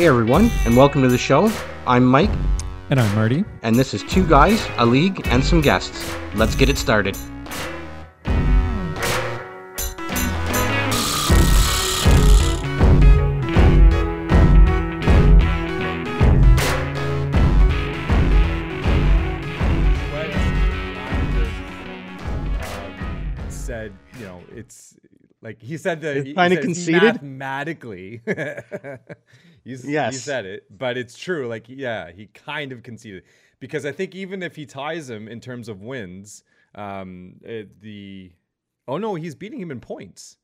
Hey everyone, and welcome to the show. I'm Mike, And I'm Marty. and this is Two Guys, a League, and some guests. Let's get it started. Wentz kind of said, you know, it's like he said that he kinda said conceded? mathematically. He's, he said it, but it's true. Like, yeah, he kind of conceded because I think even if he ties him in terms of wins, um, it, the oh no, he's beating him in points.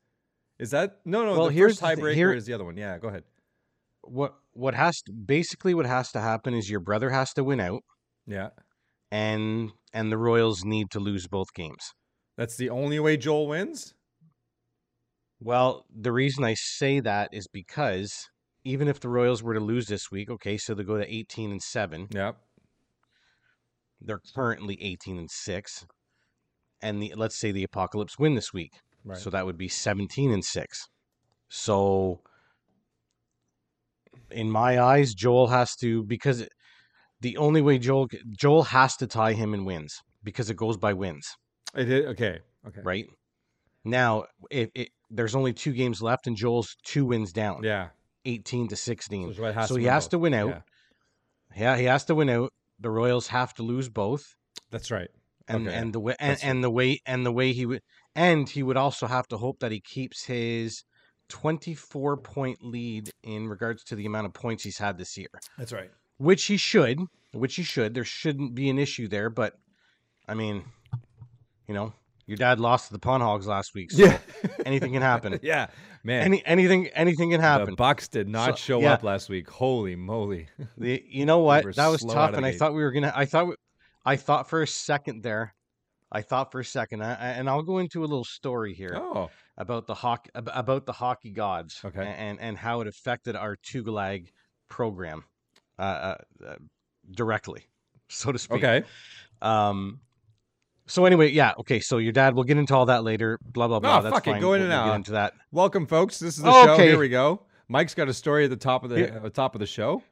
Is that no, no? Well, the here's first tiebreaker here- is the other one. Yeah, go ahead. What what has to, basically what has to happen is your brother has to win out, Yeah, and and the Royals need to lose both games. that's the only way Joel wins. Well, the reason I say that is because even if the Royals were to lose this week, okay, so they go to 18 and 7, Yep. they're currently 18 and 6. And the, let's say the Apocalypse win this week. right. So that would be 17 and 6. So in my eyes, Joel has to because it- the only way Joel Joel has to tie him in wins because it goes by wins, it is okay. Okay. right? Now, if it, there's only two games left and Joel's two wins down, Yeah. 18 to 16. So, has So to he has to win out. Yeah, Yeah, he has to win out. The Royals have to lose both. that's right. and Okay, and the way and, and the way and the way he would and he would also have to hope that he keeps his 24 point lead in regards to the amount of points he's had this year That's right. which he should which he should there shouldn't be an issue there but i mean you know your dad lost to the Pun hogs last week so anything can happen yeah, man. any anything anything can happen. the Bucks did not So- show yeah. up last week. Holy moly! The, you know what? were That was tough, and I thought we were gonna. I thought. we- I thought for a second there. I thought for a second, I, and I'll go into a little story here Oh, about the hockey about the hockey gods, Okay. and and how it affected our Tugalag program, uh, uh, uh, directly, so to speak. okay. Um. So anyway, yeah, okay. So your dad. We'll get into all that later. Blah blah blah. Oh, That's fuck it, go in we'll, and we'll out. Get into that. Welcome, folks. This is the show. Here we go. Mike's got a story at the top of the uh, top of the show,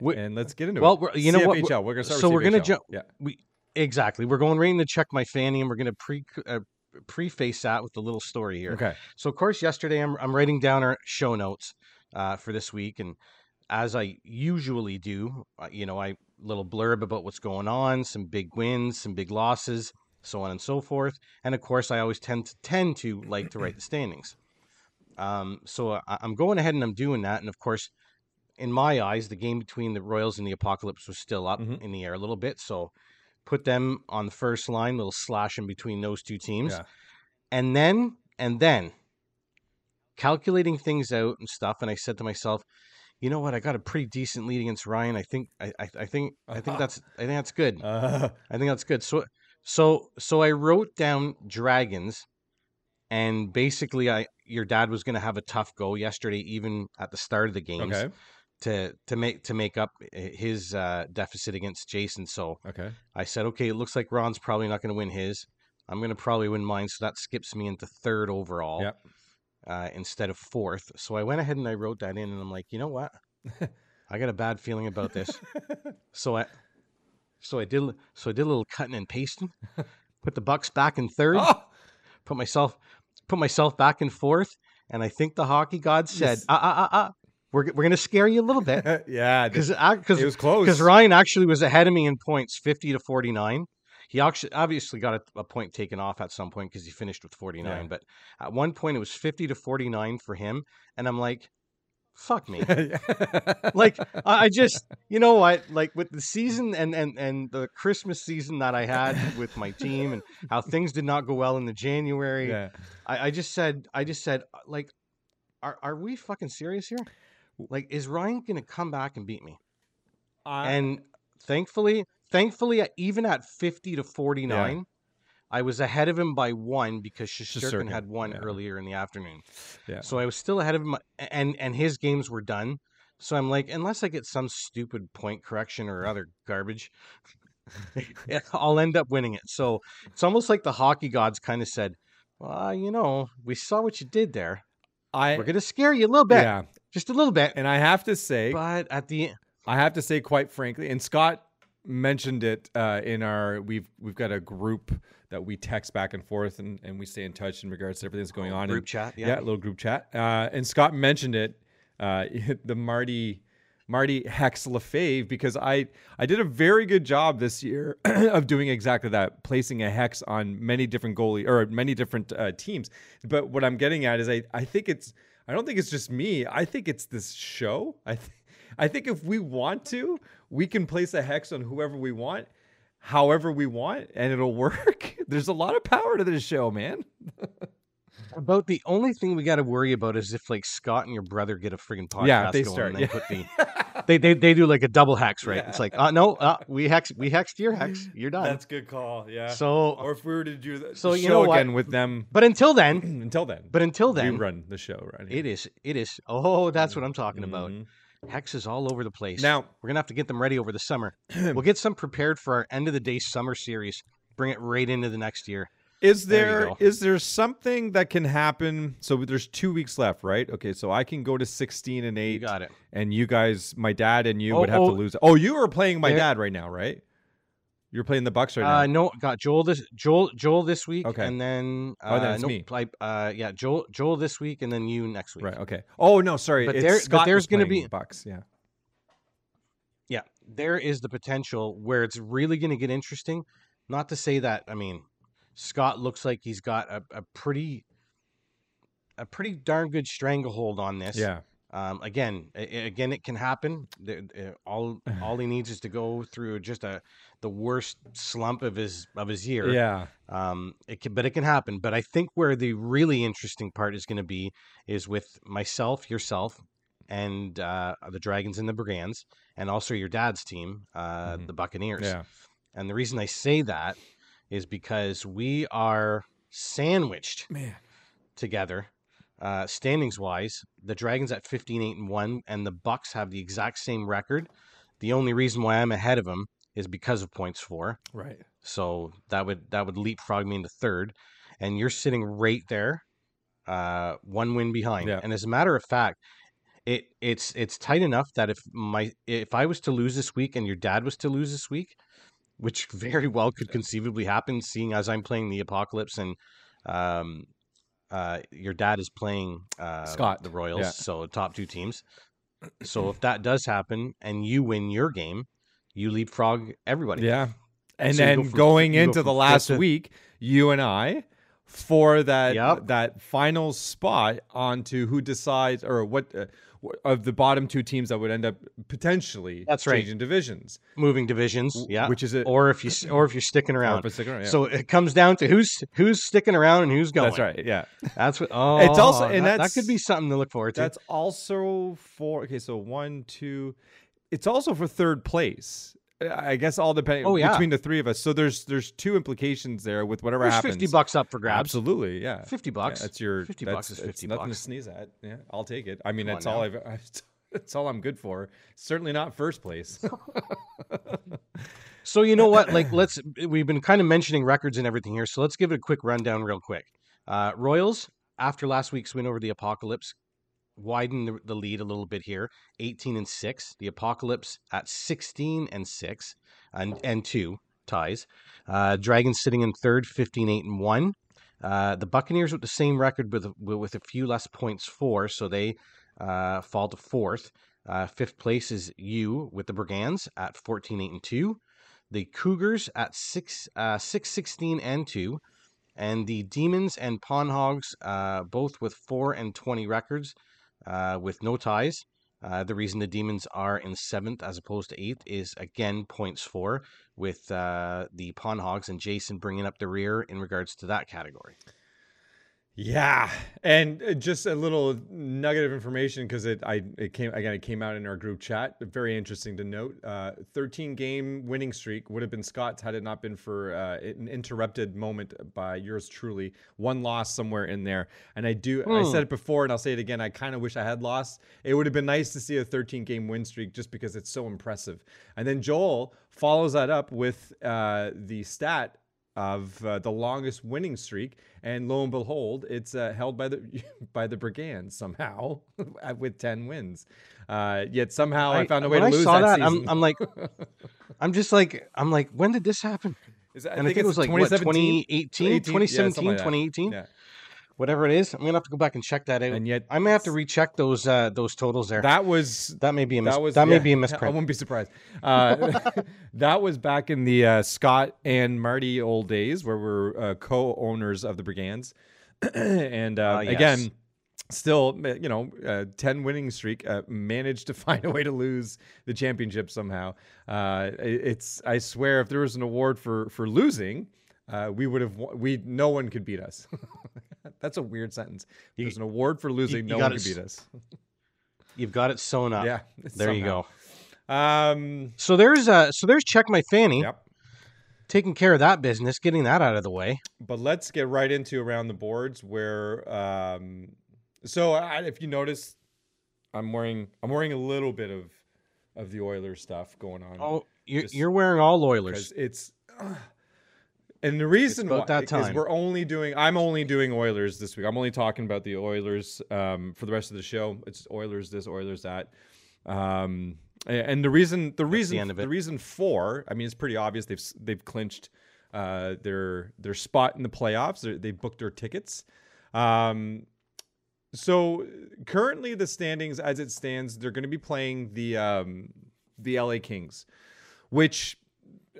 We- and let's get into well, it. we're- you know what? CFHL. We're gonna start. so with we're gonna jump- Yeah. we exactly we're going right into check my fanny and we're going to pre uh, preface that with a little story here Okay. so of course yesterday i'm, I'm writing down our show notes uh, for this week and as i usually do uh, you know i little blurb about what's going on some big wins some big losses so on and so forth and of course i always tend to tend to like to write the standings um, so I, i'm going ahead and i'm doing that and of course in my eyes the game between the royals and the apocalypse was still up Mhm. in the air a little bit so put them on the first line, little slash in between those two teams. Yeah. And then, and then calculating things out and stuff. And I said to myself, you know what? I got a pretty decent lead against Ryan. I think, I, I, I think, I think that's, I think that's good. Uh, I think that's good. So, so, so I wrote down dragons and basically I, your dad was going to have a tough go yesterday, even at the start of the games okay. to, to make, to make up his uh, deficit against Jason. So, Okay. I said, okay, it looks like Ron's probably not going to win his. I'm going to probably win mine, so that skips me into third overall Yep. uh, instead of fourth. So I went ahead and I wrote that in, and I'm like, you know what? I got a bad feeling about this. so I, so I did, so I did a little cutting and pasting. Put the Bucks back in third. oh, Put myself, put myself back in fourth. And I think the hockey god said, Yes. ah, ah, ah, ah, we're we're going to scare you a little bit yeah. because it was close. because Ryan actually was ahead of me in points, fifty to forty nine. He actually obviously got a, a point taken off at some point because he finished with forty nine. Yeah. But at one point it was fifty to forty nine for him, and I'm like, "Fuck me!" like I just, you know what? Like with the season and and and the Christmas season that I had with my team, and how things did not go well in the January. yeah. I, I just said, I just said, uh, like, are are we fucking serious here? Like, is Ryan gonna come back and beat me? I- and thankfully, thankfully, even at fifty to forty nine, I was ahead of him by one because Shosturkin Shesterkin, had one yeah. earlier in the afternoon. yeah. So I was still ahead of him, and and his games were done. So I'm like, unless I get some stupid point correction or other garbage, eh, I'll end up winning it. So it's almost like the hockey gods kind of said, "Well, you know, we saw what you did there. I We're gonna scare you a little bit." yeah. just a little bit. And I have to say, but at the I have to say, quite frankly, and Scott mentioned it uh, in our we've we've got a group that we text back and forth and, and we stay in touch in regards to everything that's going on. group and, chat, yeah. yeah. little group chat. Uh, and Scott mentioned it, uh, the Marty Marty Hex Lefebvre, because I I did a very good job this year of doing exactly that, placing a hex on many different goalie or many different uh, teams. But what I'm getting at is I I think it's I don't think it's just me. I think it's this show. I th- I think if we want to, we can place a hex on whoever we want, however we want, and it'll work. There's a lot of power to this show, man. about the only thing we got to worry about is if like Scott and your brother get a friggin' podcast Yeah, if they going start, and they yeah. put the they, they they do like a double hex, right? Yeah. It's like, uh no, uh, we hex we hexed your hex. You're done. That's a good call. Yeah. so or if we were to do the So the you show know what? again with them but until then, until then. but until we then, run the show right Here. it is it is oh, that's what I'm talking about. Hexes all over the place. Now, we're gonna have to get them ready over the summer. we'll get some prepared for our end of the day summer series. Bring it right into the next year. is There you there is there something that can happen? So there's two weeks left, right? Okay, so I can go to 16 and You 8 got it. and you guys my dad and you Oh, would have oh. to lose. Oh, you are playing my There- dad right now, right? You're playing the Bucks right Uh, now. no, got Joel this Joel Joel this week, Okay. and then uh, Oh, then it's nope, me. I- uh, yeah, Joel Joel this week, and then you next week. Right. Okay. Oh no, sorry. But it's there- but there's gonna be- Bucks. Yeah. yeah, there is the potential where it's really going to get interesting. Not to say that, I mean, Scott looks like he's got a, a pretty, a pretty darn good stranglehold on this. Yeah. Um, again, a- again, it can happen. All all he needs is to go through just a the worst slump of his of his year. Yeah. Um, it can, but it can happen. But I think where the really interesting part is going to be is with myself, yourself, and uh, the Dragons and the Brigands, and also your dad's team, uh, Mhm. the Buccaneers. Yeah. And the reason I say that is because we are sandwiched Man. together, uh, standings wise. The Dragons at 15, 8, and 1, and the Bucks have the exact same record. The only reason why I'm ahead of them is because of points for. Right. So that would that would leapfrog me into third, and you're sitting right there, uh, one win behind. Yeah. And as a matter of fact, it it's it's tight enough that if my if I was to lose this week and your dad was to lose this week, which very well could conceivably happen, seeing as I'm playing the Apocalypse and um, uh, your dad is playing uh, Scott, the Royals, yeah. so top two teams. So if that does happen and you win your game, you leapfrog everybody. Yeah. And So then go from- going you go into the last to- week, you and I for that Yep. that final spot onto who decides or what uh, of the bottom two teams that would end up potentially That's right. changing divisions. moving divisions. Yeah, which is it? or if you or if you're sticking around. sticking around, yeah. So it comes down to who's who's sticking around and who's going. that's right. Yeah. That's what. Oh, It's also- oh, and that, that could be something to look forward to. That's also for okay. So one, two. It's also for third place. I guess all depending Oh, yeah. between the three of us. So there's there's two implications there with whatever There's happens. fifty bucks up for grabs. Absolutely, yeah. Fifty Yeah, bucks. that's your 50 that's, bucks is it's 50 nothing bucks. to sneeze at. Yeah, I'll take it. I mean, Come that's all. I've. I've that's all I'm good for. Certainly not first place. So you know what? Like, let's. We've been kind of mentioning records and everything here, so let's give it a quick rundown, real quick. Uh, Royals after last week's win over the Apocalypse widen the, the lead a little bit here, eighteen and six. The Apocalypse at sixteen and six, and and two ties. Uh, Dragons sitting in third, 15, 8, and one. Uh, the Buccaneers with the same record with with a few less points for, so they uh, fall to fourth. Uh, fifth place is you with the Brigands at 14, 8, and 2. The Cougars at 6, uh, 6 16, and 2. And the Demons and Pawn Hogs, uh, both with 4 and 20 records uh, with no ties. Uh, the reason the Demons are in seventh as opposed to eighth is again points four with uh, the Pawn Hogs and Jason bringing up the rear in regards to that category. Yeah, and uh, just a little nugget of information because it I it came again it came out in our group chat. Very interesting to note. Uh, Thirteen game winning streak would have been Scott's had it not been for uh, an interrupted moment by yours truly. One loss somewhere in there, and I do I Hmm. said it before and I'll say it again. I kind of wish I had lost. It would have been nice to see a 13 game win streak just because it's so impressive. And then Joel follows that up with uh, the stat of uh, the longest winning streak, and lo and behold, it's uh, held by the by the Brigands somehow with ten wins. Uh, yet somehow I, I, found a way to I lose saw that. that I'm, I'm, like, I'm just like, I'm like, when did this happen? That, I and I think, it was like 2017, 2018, 2017, yeah, like 2018. Yeah. Whatever it is, I'm gonna have to go back and check that out. And yet, I may have to recheck those uh, those totals there. That was that may be a mis- that, was, that yeah, may be a I misprint. I wouldn't be surprised. Uh, that was back in the uh, Scott and Marty old days, where we're uh, co-owners of the Brigands, and uh, Ah, yes. again, still, you know, uh, ten winning streak, uh, managed to find a way to lose the championship somehow. Uh, it's I swear, if there was an award for for losing. Uh, we would have. won- We no one could beat us. That's a weird sentence. You- There's an award for losing. you no got one could beat us. You've got it sewn up. yeah. There you go. Um. So there's uh so there's check my fanny, Yep. taking care of that business, getting that out of the way. But let's get right into around the boards where um so I, if you notice I'm wearing I'm wearing a little bit of of the Oilers stuff going on Oh, you're, Just- you're wearing all Oilers. it's uh, and the reason why that is time. we're only doing I'm only doing Oilers this week. I'm only talking about the Oilers um for the rest of the show. It's Oilers this, Oilers that. Um and the reason the reason end of the reason for I mean it's pretty obvious they've they've clinched uh their their spot in the playoffs. They're, they booked their tickets. Um so currently the standings as it stands they're going to be playing the um the LA Kings which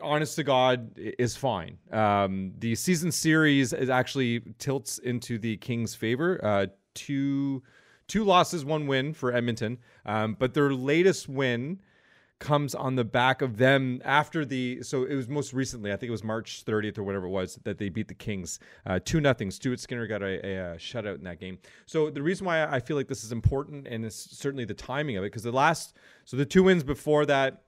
honest to God is fine. Um, the season series is actually tilts into the Kings' favor. Uh, two two losses, one win for Edmonton, um, but their latest win comes on the back of them after the so it was most recently i think it was march 30th or whatever it was that they beat the kings uh, two nothing stuart skinner got a, a, uh shutout in that game so the reason why i feel like this is important and it's certainly the timing of it because the last so the two wins before that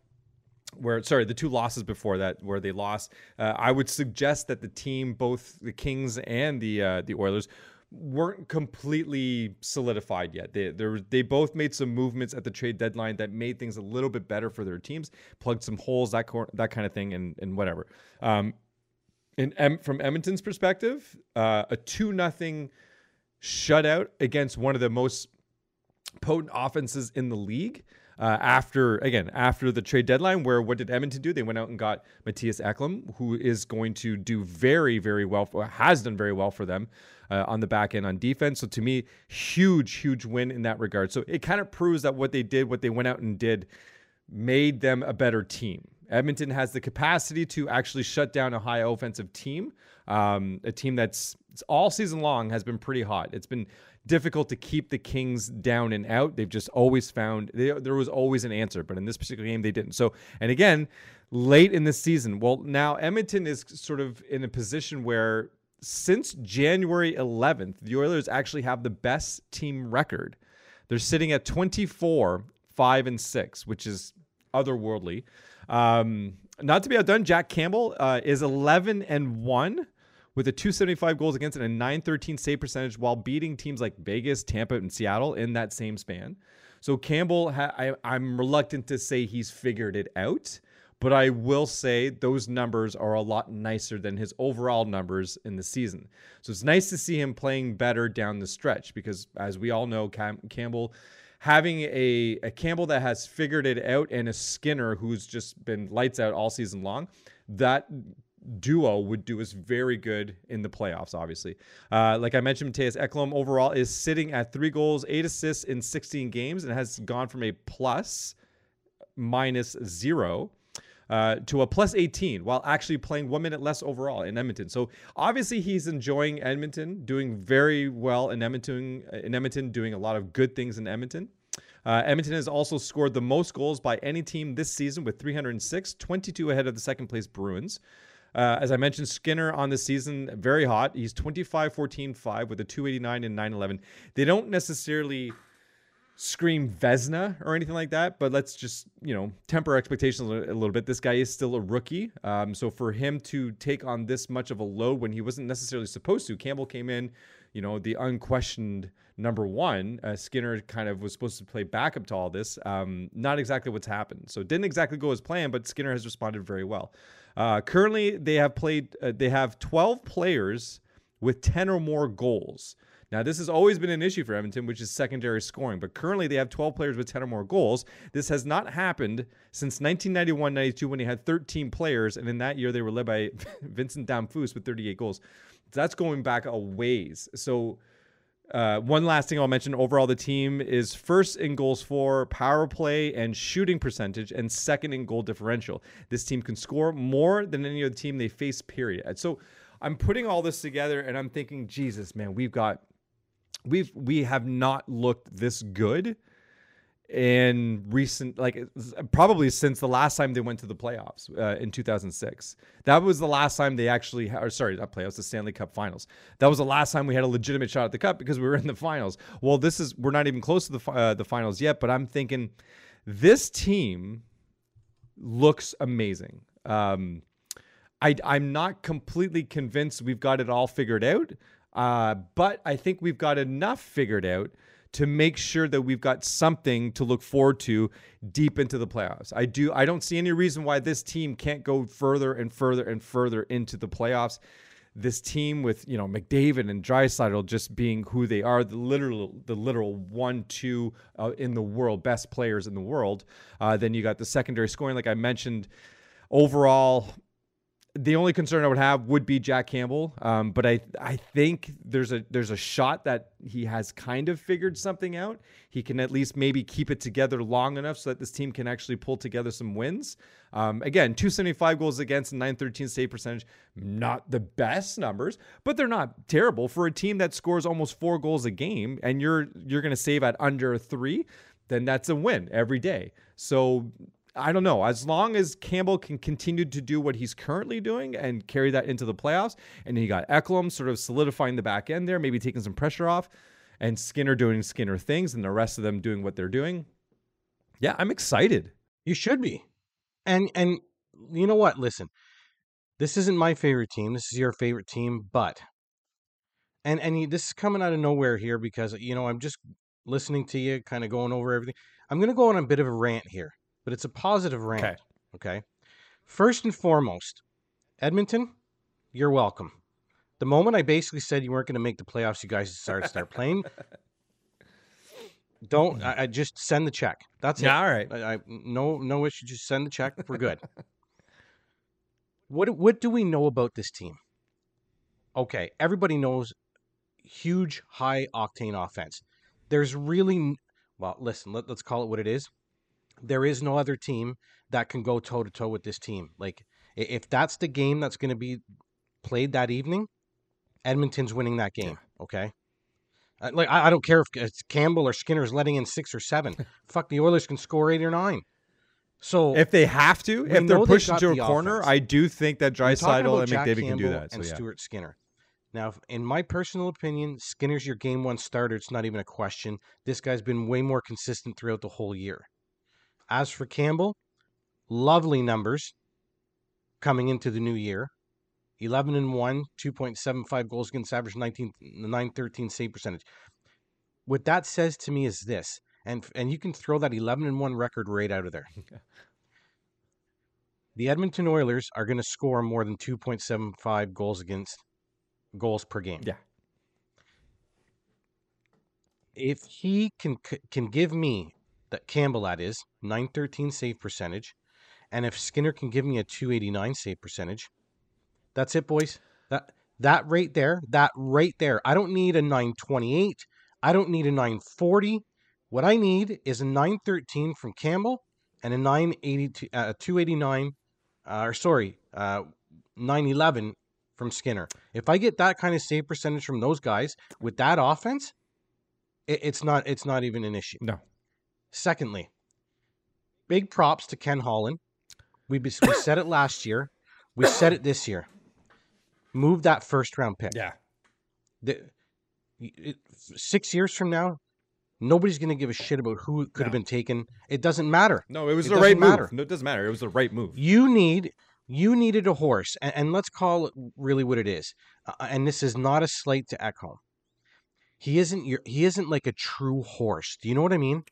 where sorry the two losses before that where they lost uh, i would suggest that the team both the kings and the uh, the oilers weren't completely solidified yet they they both made some movements at the trade deadline that made things a little bit better for their teams plugged some holes that cor- that kind of thing and and whatever um em- from edmonton's perspective uh, a two nothing shutout against one of the most potent offenses in the league. Uh, after again after the trade deadline, where what did Edmonton do? They went out and got Mattias Ekholm, who is going to do very very well, for, has done very well for them uh, on the back end on defense. So to me, huge huge win in that regard. So it kind of proves that what they did, what they went out and did, made them a better team. Edmonton has the capacity to actually shut down a high offensive team, um, a team that's all season long has been pretty hot. It's been difficult to keep the Kings down and out. They've just always found they, there was always an answer, but in this particular game they didn't. So, and again, late in the season, well, now Edmonton is sort of in a position where since January 11th, the Oilers actually have the best team record. They're sitting at 24, 5 and 6, which is otherworldly. Um, not to be outdone, Jack Campbell uh, is 11 and 1 with a 275 goals against and a 913 save percentage while beating teams like Vegas, Tampa, and Seattle in that same span. So Campbell, ha- I, I'm reluctant to say he's figured it out, but I will say those numbers are a lot nicer than his overall numbers in the season. So it's nice to see him playing better down the stretch because, as we all know, Cam- Campbell having a, a Campbell that has figured it out and a Skinner who's just been lights out all season long, that duo would do us very good in the playoffs, obviously. Uh, like I mentioned, Mattias Ekholm overall is sitting at three goals, eight assists in 16 games, and has gone from a plus minus zero uh, to a plus 18 while actually playing one minute less overall in Edmonton. So obviously he's enjoying Edmonton, doing very well in Edmonton, in Edmonton, doing a lot of good things in Edmonton. Uh, Edmonton has also scored the most goals by any team this season with 306, 22 ahead of the second place Bruins. Uh, as I mentioned, Skinner on the season, very hot. He's 25, 14, 5 with a 289 and 911. They don't necessarily scream Vezina or anything like that, but let's just, you know, temper expectations a little bit. This guy is still a rookie. Um, so for him to take on this much of a load when he wasn't necessarily supposed to, Campbell came in, you know, the unquestioned number one. Uh, Skinner kind of was supposed to play backup to all this. Um, not exactly what's happened. So it didn't exactly go as planned, but Skinner has responded very well. Uh, currently, they have played. Uh, they have 12 players with 10 or more goals. Now, this has always been an issue for Edmonton, which is secondary scoring, but currently they have 12 players with 10 or more goals. This has not happened since 1991 92 when they had 13 players, and in that year they were led by Vincent Damphousse with 38 goals. That's going back a ways. So, uh, one last thing I'll mention overall, the team is first in goals for, power play, and shooting percentage, and second in goal differential. This team can score more than any other team they face, period. So I'm putting all this together and I'm thinking, Jesus, man, we've got, we've, we have not looked this good in recent like probably since the last time they went to the playoffs uh, in 2006 that was the last time they actually or sorry not playoffs the stanley cup finals. That was the last time we had a legitimate shot at the cup because we were in the finals. Well this is we're not even close to the uh, the finals yet but i'm thinking this team looks amazing. Um I, i'm not completely convinced we've got it all figured out uh, but i think we've got enough figured out to make sure that we've got something to look forward to deep into the playoffs. I do I don't see any reason why this team can't go further and further and further into the playoffs. This team with, you know, McDavid and Draisaitl just being who they are, the literal the literal one two uh, in the world, best players in the world. Uh, then you got the secondary scoring like I mentioned overall the only concern I would have would be Jack Campbell, um, but I I think there's a there's a shot that he has kind of figured something out. He can at least maybe keep it together long enough so that this team can actually pull together some wins. Um, again, 275 goals against and 913 save percentage, not the best numbers, but they're not terrible for a team that scores almost four goals a game, and you're you're going to save at under three. Then that's a win every day. So I don't know. As long as Campbell can continue to do what he's currently doing and carry that into the playoffs, and he got Ekholm sort of solidifying the back end there, maybe taking some pressure off, and Skinner doing Skinner things, and the rest of them doing what they're doing. Yeah, I'm excited. You should be. And and you know what? Listen, this isn't my favorite team. This is your favorite team, but and and this is coming out of nowhere here because you know I'm just listening to you, kind of going over everything. I'm going to go on a bit of a rant here but it's a positive rant. Okay. okay. First and foremost, Edmonton, you're welcome. The moment I basically said you weren't going to make the playoffs, you guys started start playing. Don't mm. I, I, just send the check. That's yeah, it. All right. I, I, no no issue. Just send the check. We're good. what what do we know about this team? Okay, everybody knows huge high octane offense. There's really well, listen. Let, let's call it what it is there is no other team that can go toe to toe with this team. Like if that's the game that's going to be played that evening, Edmonton's winning that game. Okay. Uh, like I, don't care if it's Campbell or Skinner's letting in six or seven. Fuck, the Oilers can score eight or nine. So if they have to, if they're pushed into a corner, offense. I do think that Draisaitl and Jack McDavid Campbell can do that. So, and yeah. Stuart Skinner. Now, in my personal opinion, Skinner's your game one starter. It's not even a question. This guy's been way more consistent throughout the whole year. As for Campbell, lovely numbers coming into the new year. 11 and 1, 2.75 goals against average, 19, 913 save percentage. What that says to me is this, and and you can throw that 11 and 1 record right out of there. the Edmonton Oilers are going to score more than 2.75 goals against goals per game. Yeah. If he can can give me that Campbell that is 913 save percentage, and if Skinner can give me a 289 save percentage, that's it, boys. That that right there, that right there. I don't need a 928. I don't need a 940. What I need is a 913 from Campbell and a 980 uh, 289 uh, or sorry, uh, 911 from Skinner. If I get that kind of save percentage from those guys with that offense, it, it's not it's not even an issue. No. Secondly, big props to Ken Holland. We, we said it last year. We said it this year. Move that first round pick. Yeah. The, it, six years from now, nobody's going to give a shit about who could no. have been taken. It doesn't matter. No, it was it the right matter. move. No, it doesn't matter. It was the right move. You need you needed a horse, and, and let's call it really what it is. Uh, and this is not a slight to Ekholm. He isn't your. He isn't like a true horse. Do you know what I mean?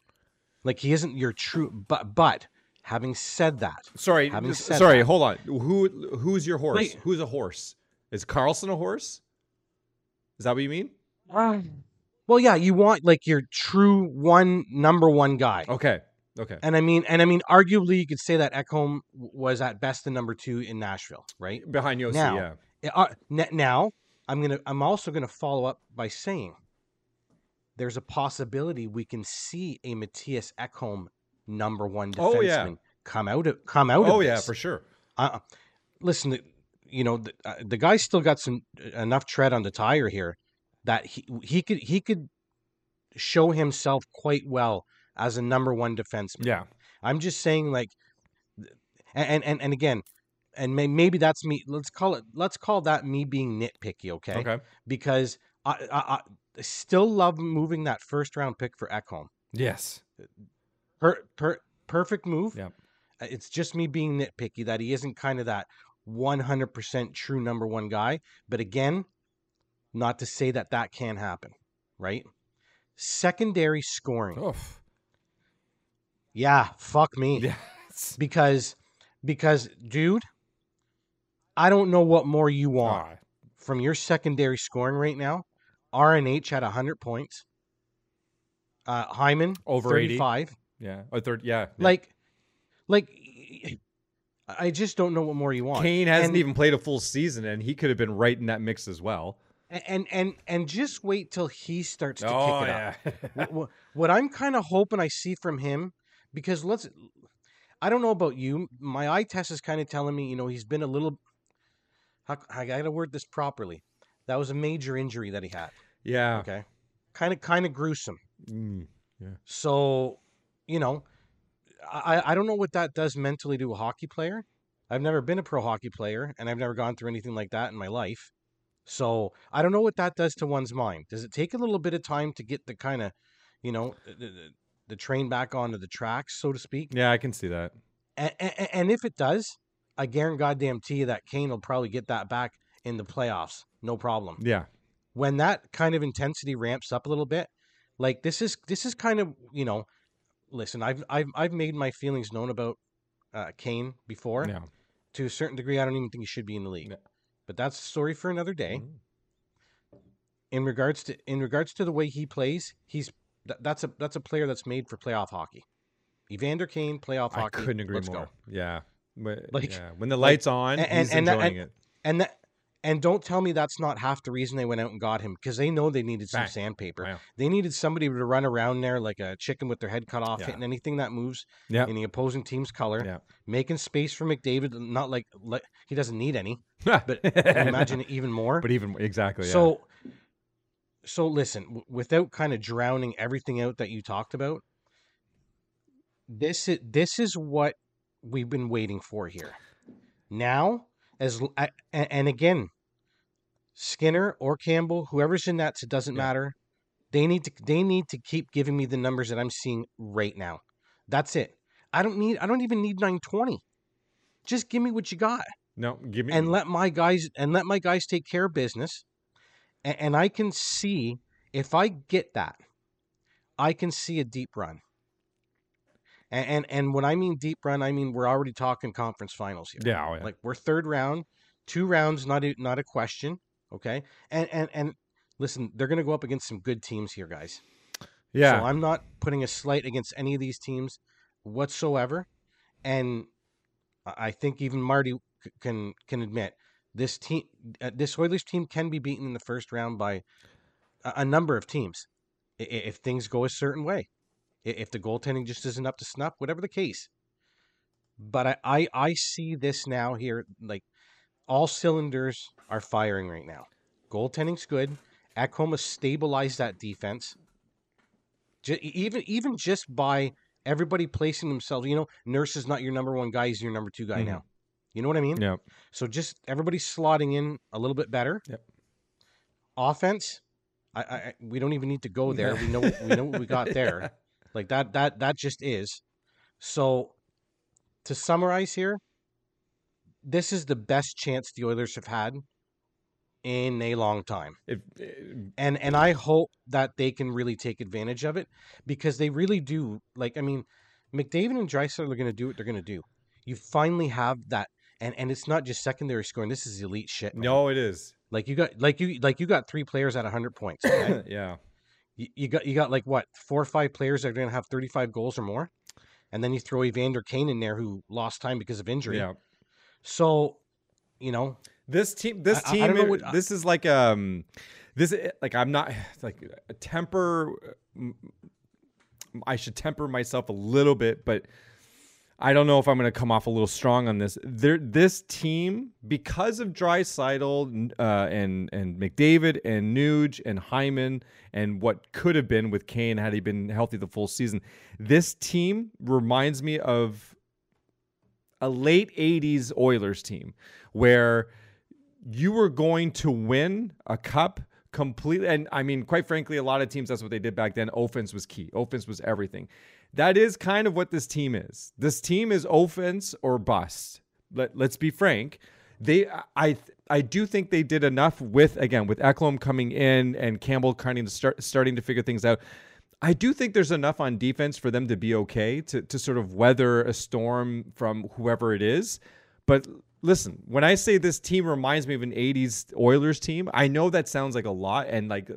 Like he isn't your true, but but Having said that, Sorry, Having said sorry. that- Hold on. Who who's your horse? Wait. Who's a horse? Is Carlson a horse? Is that what you mean? well, yeah, you want like your true one number one guy. Okay. Okay. And I mean, and I mean, arguably, you could say that Ekholm was at best the number two in Nashville, right? Behind Josi, Now- yeah. Yeah, uh, now, I'm gonna. I'm also gonna follow up by saying there's a possibility we can see a Mattias Ekholm number one defenseman Oh, yeah. come out of come out. Oh yeah, this. for sure. uh, listen, you know, the, uh, the guy's still got some enough tread on the tire here that he he could he could show himself quite well as a number one defenseman. Yeah. I'm just saying, like, and and and again, and may, maybe that's me. Let's call it. Let's call that me being nitpicky, okay? Okay. Because I, I, I still love moving that first round pick for Ekholm. Yes. Per, per, perfect move. Yep. Uh, It's just me being nitpicky that he isn't kind of that 100% true number one guy. But again, not to say that that can happen, right? Secondary scoring. Oof. Yeah, fuck me. Yes. Because, because, dude, I don't know what more you want Ah, from your secondary scoring right now. RNH had 100 points. Uh, Hyman, Over 80. yeah. A third. Yeah. yeah. Like, like, I just don't know what more you want. Kane hasn't and, even played a full season, and he could have been right in that mix as well. and and and just wait till he starts to oh kick it yeah. up. What, what I'm kind of hoping I see from him, because let's, I don't know about you, my eye test is kind of telling me, you know, he's been a little. I got to word this properly. That was a major injury that he had. Yeah. Okay, kind of kind of gruesome. Mm. So, you know, I, I don't know what that does mentally to a hockey player. I've never been a pro hockey player and I've never gone through anything like that in my life. So I don't know what that does to one's mind. Does it take a little bit of time to get the kind of, you know, the, the, the train back onto the tracks, so to speak? Yeah, I can see that. And, and, and if it does, I guarantee goddamn to you that Kane will probably get that back in the playoffs. No problem Yeah. When that kind of intensity ramps up a little bit, like this is this is kind of you know, listen, I've I've I've made my feelings known about uh, Kane before. Yeah. To a certain degree, I don't even think he should be in the league. No. But that's a story for another day. Mhm. In regards to in regards to the way he plays, he's th- that's a that's a player that's made for playoff hockey. Evander Kane, playoff I hockey. couldn't agree let's more. Go. Yeah. But, Like- yeah. When the lights on, and- he's and that- enjoying it. And that and don't tell me that's not half the reason they went out and got him because they know they needed some Bang. sandpaper. Wow. They needed somebody to run around there like a chicken with their head cut off, Yeah. hitting anything that moves Yeah. in the opposing team's color, Yeah. making space for McDavid. Not like, like he doesn't need any, but but can you imagine even more. But even exactly. Yeah. So, so listen, w- without kind of drowning everything out that you talked about, this is this is what we've been waiting for here. Now, as l- a- a- and again, Skinner or Campbell, whoever's in that, it doesn't Yeah. matter. They need to they need to keep giving me the numbers that I'm seeing right now. That's it. I don't need I don't even need 920. Just give me what you got no, give me and let my guys and let my guys take care of business and, and i can see if i get that i can see a deep run and, and and when i mean deep run i mean we're already talking conference finals here Yeah. oh, yeah. like we're third round two rounds not a, not a question okay and and and listen they're going to go up against some good teams here guys yeah. so I'm not putting a slight against any of these teams whatsoever. And I think even Marty c- can can admit this team, uh, this Oilers team can be beaten in the first round by a, a number of teams if things go a certain way. If the goaltending just isn't up to snuff, whatever the case. But I, I, I see this now here, like all cylinders are firing right now. Goaltending's good. Has stabilized that defense. Ju- e, even even just by everybody placing themselves, you know, Nurse is not your number one guy; he's your number two guy Mhm. now. You know what I mean? yeah. So just everybody slotting in a little bit better. Yep. Offense, I, I we don't even need to go there. we know we know what we got there. Like that that that just is. So to summarize here, this is the best chance the Oilers have had in a long time. If, eh, And and I hope that they can really take advantage of it because they really do like I mean McDavid and Draisaitl are going to do what they're going to do. You finally have that, and and it's not just secondary scoring. This is elite shit. man. No, it is. like you got like you like you got three players at hundred points. okay? yeah. you, you got you got like what four or five players that are going to have thirty five goals or more, and then you throw Evander Kane in there who lost time because of injury. Yeah. So, you know, This team, this I- I- I team, what- this is like um, this like I'm not like a temper. I should temper myself a little bit, but I don't know if I'm going to come off a little strong on this. There, this team, because of Draisaitl uh, and and McDavid and Nuge and Hyman and what could have been with Kane had he been healthy the full season, this team reminds me of a late 80s Oilers team where you were going to win a cup completely. And I mean, quite frankly, a lot of teams, that's what they did back then. Offense was key, offense was everything. That is kind of what this team is. This team is offense or bust. Let, let's be frank. They, I, I do think they did enough with again with Ekholm coming in and Campbell kind of start starting to figure things out. I do think there's enough on defense for them to be okay to to sort of weather a storm from whoever it is. But listen, when I say this team reminds me of an 80s Oilers team, I know that sounds like a lot and like uh,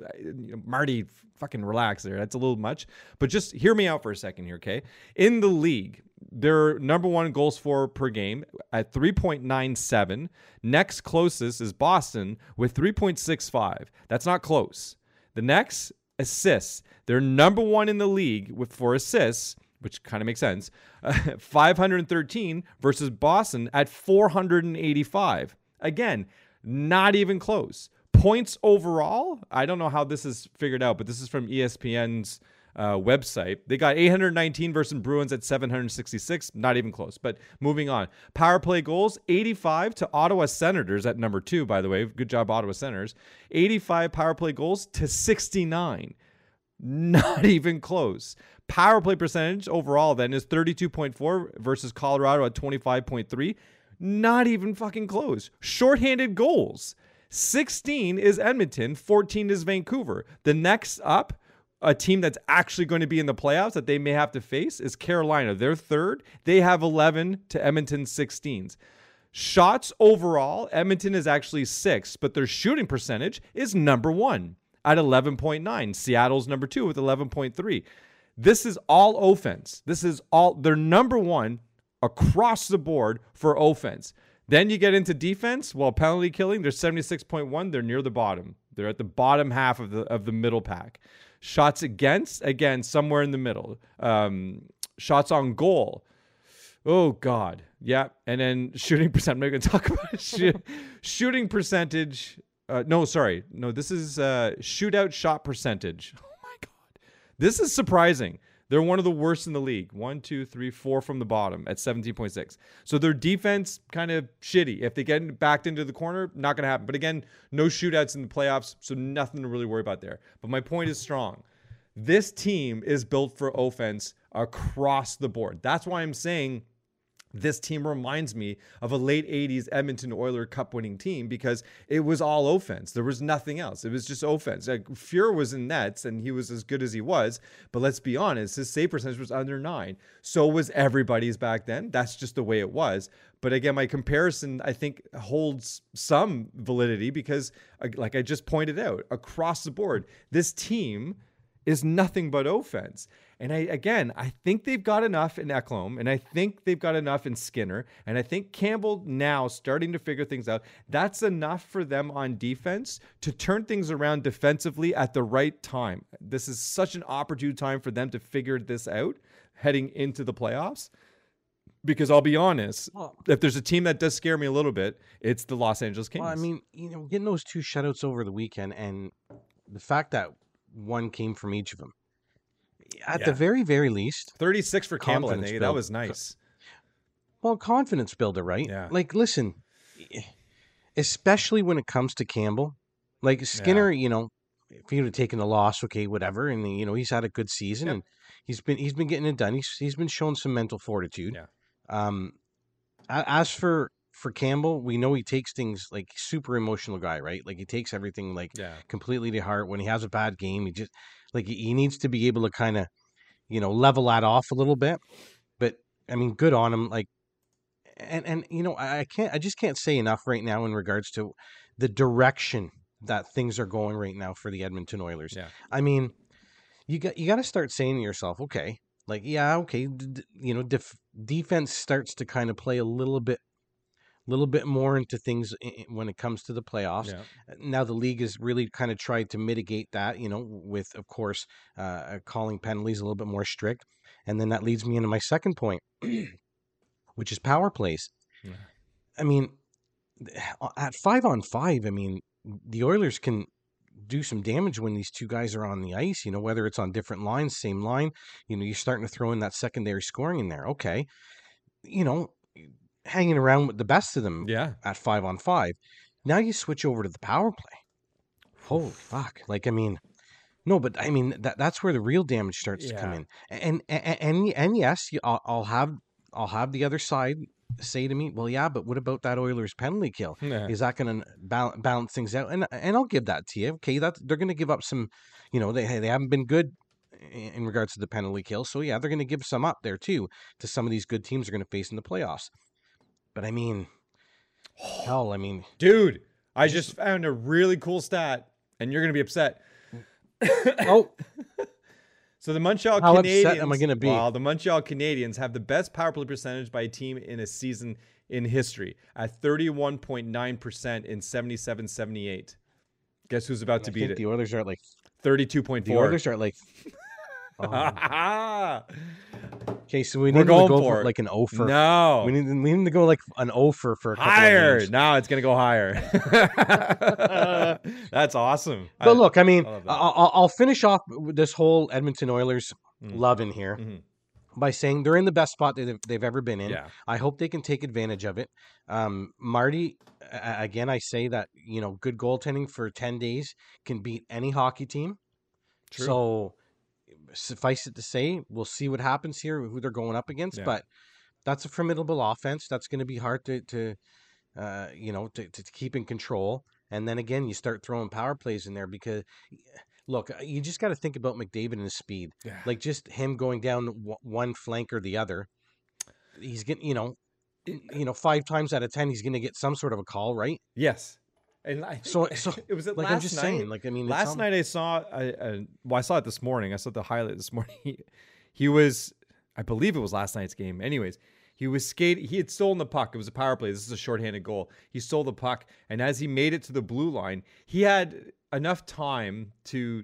Marty fucking relax there. That's a little much. But just hear me out for a second here, okay? In the league, they're number 1 goals for per game at 3.97. Next closest is Boston with 3.65. That's not close. The next assists. They're number one in the league with four assists, which kind of makes sense. Uh, 513 versus Boston at 485. Again, not even close. Points overall. I don't know how this is figured out, but this is from ESPN's uh, website. They got 819 versus Bruins at 766. Not even close. But moving on. Power play goals 85 to Ottawa Senators at number two, by the way. Good job, Ottawa Senators. 85 power play goals to 69. Not even close. Power play percentage overall then is 32.4 versus Colorado at 25.3. Not even fucking close. Shorthanded goals. 16 is Edmonton, 14 is Vancouver. The next up, a team that's actually going to be in the playoffs that they may have to face is Carolina. They're third. They have 11 to Edmonton's 16s. Shots overall, Edmonton is actually sixth, but their shooting percentage is number one at 11.9. Seattle's number two with 11.3. This is all offense. This is all, they're number one across the board for offense. Then you get into defense. Well, penalty killing, they're 76.1. They're near the bottom. They're at the bottom half of the of the middle pack. Shots against, again, somewhere in the middle. Um, shots on goal. Oh God, yeah. And then shooting percent. I'm not going to talk about. Shoot- shooting percentage. Uh, no, sorry, no. This is uh, shootout shot percentage. Oh my God, this is surprising. They're one of the worst in the league. One, two, three, four from the bottom at 17.6. So their defense kind of shitty. If they get backed into the corner, not going to happen. But again, no shootouts in the playoffs, so nothing to really worry about there. But my point is strong. This team is built for offense across the board. That's why I'm saying this team reminds me of a late 80s Edmonton Oiler Cup winning team because it was all offense. There was nothing else. It was just offense. Like Fuhr was in nets and he was as good as he was, but let's be honest, his save percentage was under nine. So was everybody's back then. That's just the way it was. But again, my comparison I think holds some validity because, uh, like I just pointed out, across the board, this team is nothing but offense. And I again, I think they've got enough in Ekholm, and I think they've got enough in Skinner, and I think Campbell now starting to figure things out. That's enough for them on defense to turn things around defensively at the right time. This is such an opportune time for them to figure this out heading into the playoffs. Because I'll be honest, Well- if there's a team that does scare me a little bit, it's the Los Angeles Kings. Well, I mean, you know, getting those two shutouts over the weekend, and the fact that one came from each of them, at the very, very least, 36 for Campbell. That was nice. well, confidence builder, right? Yeah. Like, listen, especially when it comes to Campbell, like Skinner, you know, if he would have taken the loss, okay, whatever, and you know he's had a good season Yeah. and he's been he's been getting it done. He's he's been showing some mental fortitude. Yeah. Um, as for for Campbell, we know he takes things like super emotional guy, right? Like he takes everything like Yeah. completely to heart. When he has a bad game, he just like he- needs to be able to kind of, you know, level that off a little bit. But I mean, good on him. Like, and and you know, I, I can't, I just can't say enough right now in regards to the direction that things are going right now for the Edmonton Oilers. Yeah. I mean, you got you got to start saying to yourself, okay, like yeah, okay, d- you know, def- defense starts to kind of play a little bit, little bit more into things when it comes to the playoffs. Yeah. Now the league has really kind of tried to mitigate that, you know, with of course uh, calling penalties a little bit more strict, and then that leads me into my second point, which is power plays. Yeah. I mean, at five on five, I mean, the Oilers can do some damage when these two guys are on the ice, you know, whether it's on different lines, same line, you know, you're starting to throw in that secondary scoring in there. Okay. You know, hanging around with the best of them Yeah. at five on five. Now you switch over to the power play. Holy fuck. Like, I mean, no, but I mean, that, that's where the real damage starts to come in. And, and, and, and yes, you- I'll, I'll have, I'll have the other side say to me, well, yeah, but what about that Oilers penalty kill? Yeah. Is that going to bal- balance things out? And and I'll give that to you. Okay, that they're going to give up some. You know, they they haven't been good in, in regards to the penalty kill. So yeah, they're going to give some up there too to some of these good teams are going to face in the playoffs. But I mean, hell, I mean, Dude, I just found a really cool stat, and you're gonna be upset. oh, So the Montreal How Canadiens. upset am I gonna be? Well, the Montreal Canadiens have the best power play percentage by a team in a season in history at 31.9% in 77-78. Guess who's about to I beat think it? the Oilers are at like 32.4. the Oilers are at like. Oh. Okay, so we We're need to going go for it. like an offer. no. We need we need to go like an offer for a couple higher. Of it's gonna go higher. That's awesome. But I- look, I mean, I I'll, I'll- finish off this whole Edmonton Oilers Mm. love in here Mhm. by saying they're in the best spot they've, they've ever been in. yeah, I hope they can take advantage of it. Um, Marty, again, I say that you know, good goaltending for ten days can beat any hockey team. true. So suffice it to say, we'll see what happens here, who they're going up against. Yeah. But that's a formidable offense. That's going to be hard to, to uh, you know, to, to keep in control. And then again, you start throwing power plays in there because, look, uh, you just got to think about McDavid and his speed. Yeah. Like just him going down w- one flank or the other. He's getting, you know, you know, five times out of ten, he's going to get some sort of a call, right? yes. And I So- so, it was Like last I'm just night. saying, like I mean, last night I saw a well I saw it this morning. I saw the highlight this morning. He, he was I believe it was last night's game. Anyways, he was skating he had stolen the puck. It was a power play. This is a shorthanded goal. He stole the puck and as he made it to the blue line, he had enough time to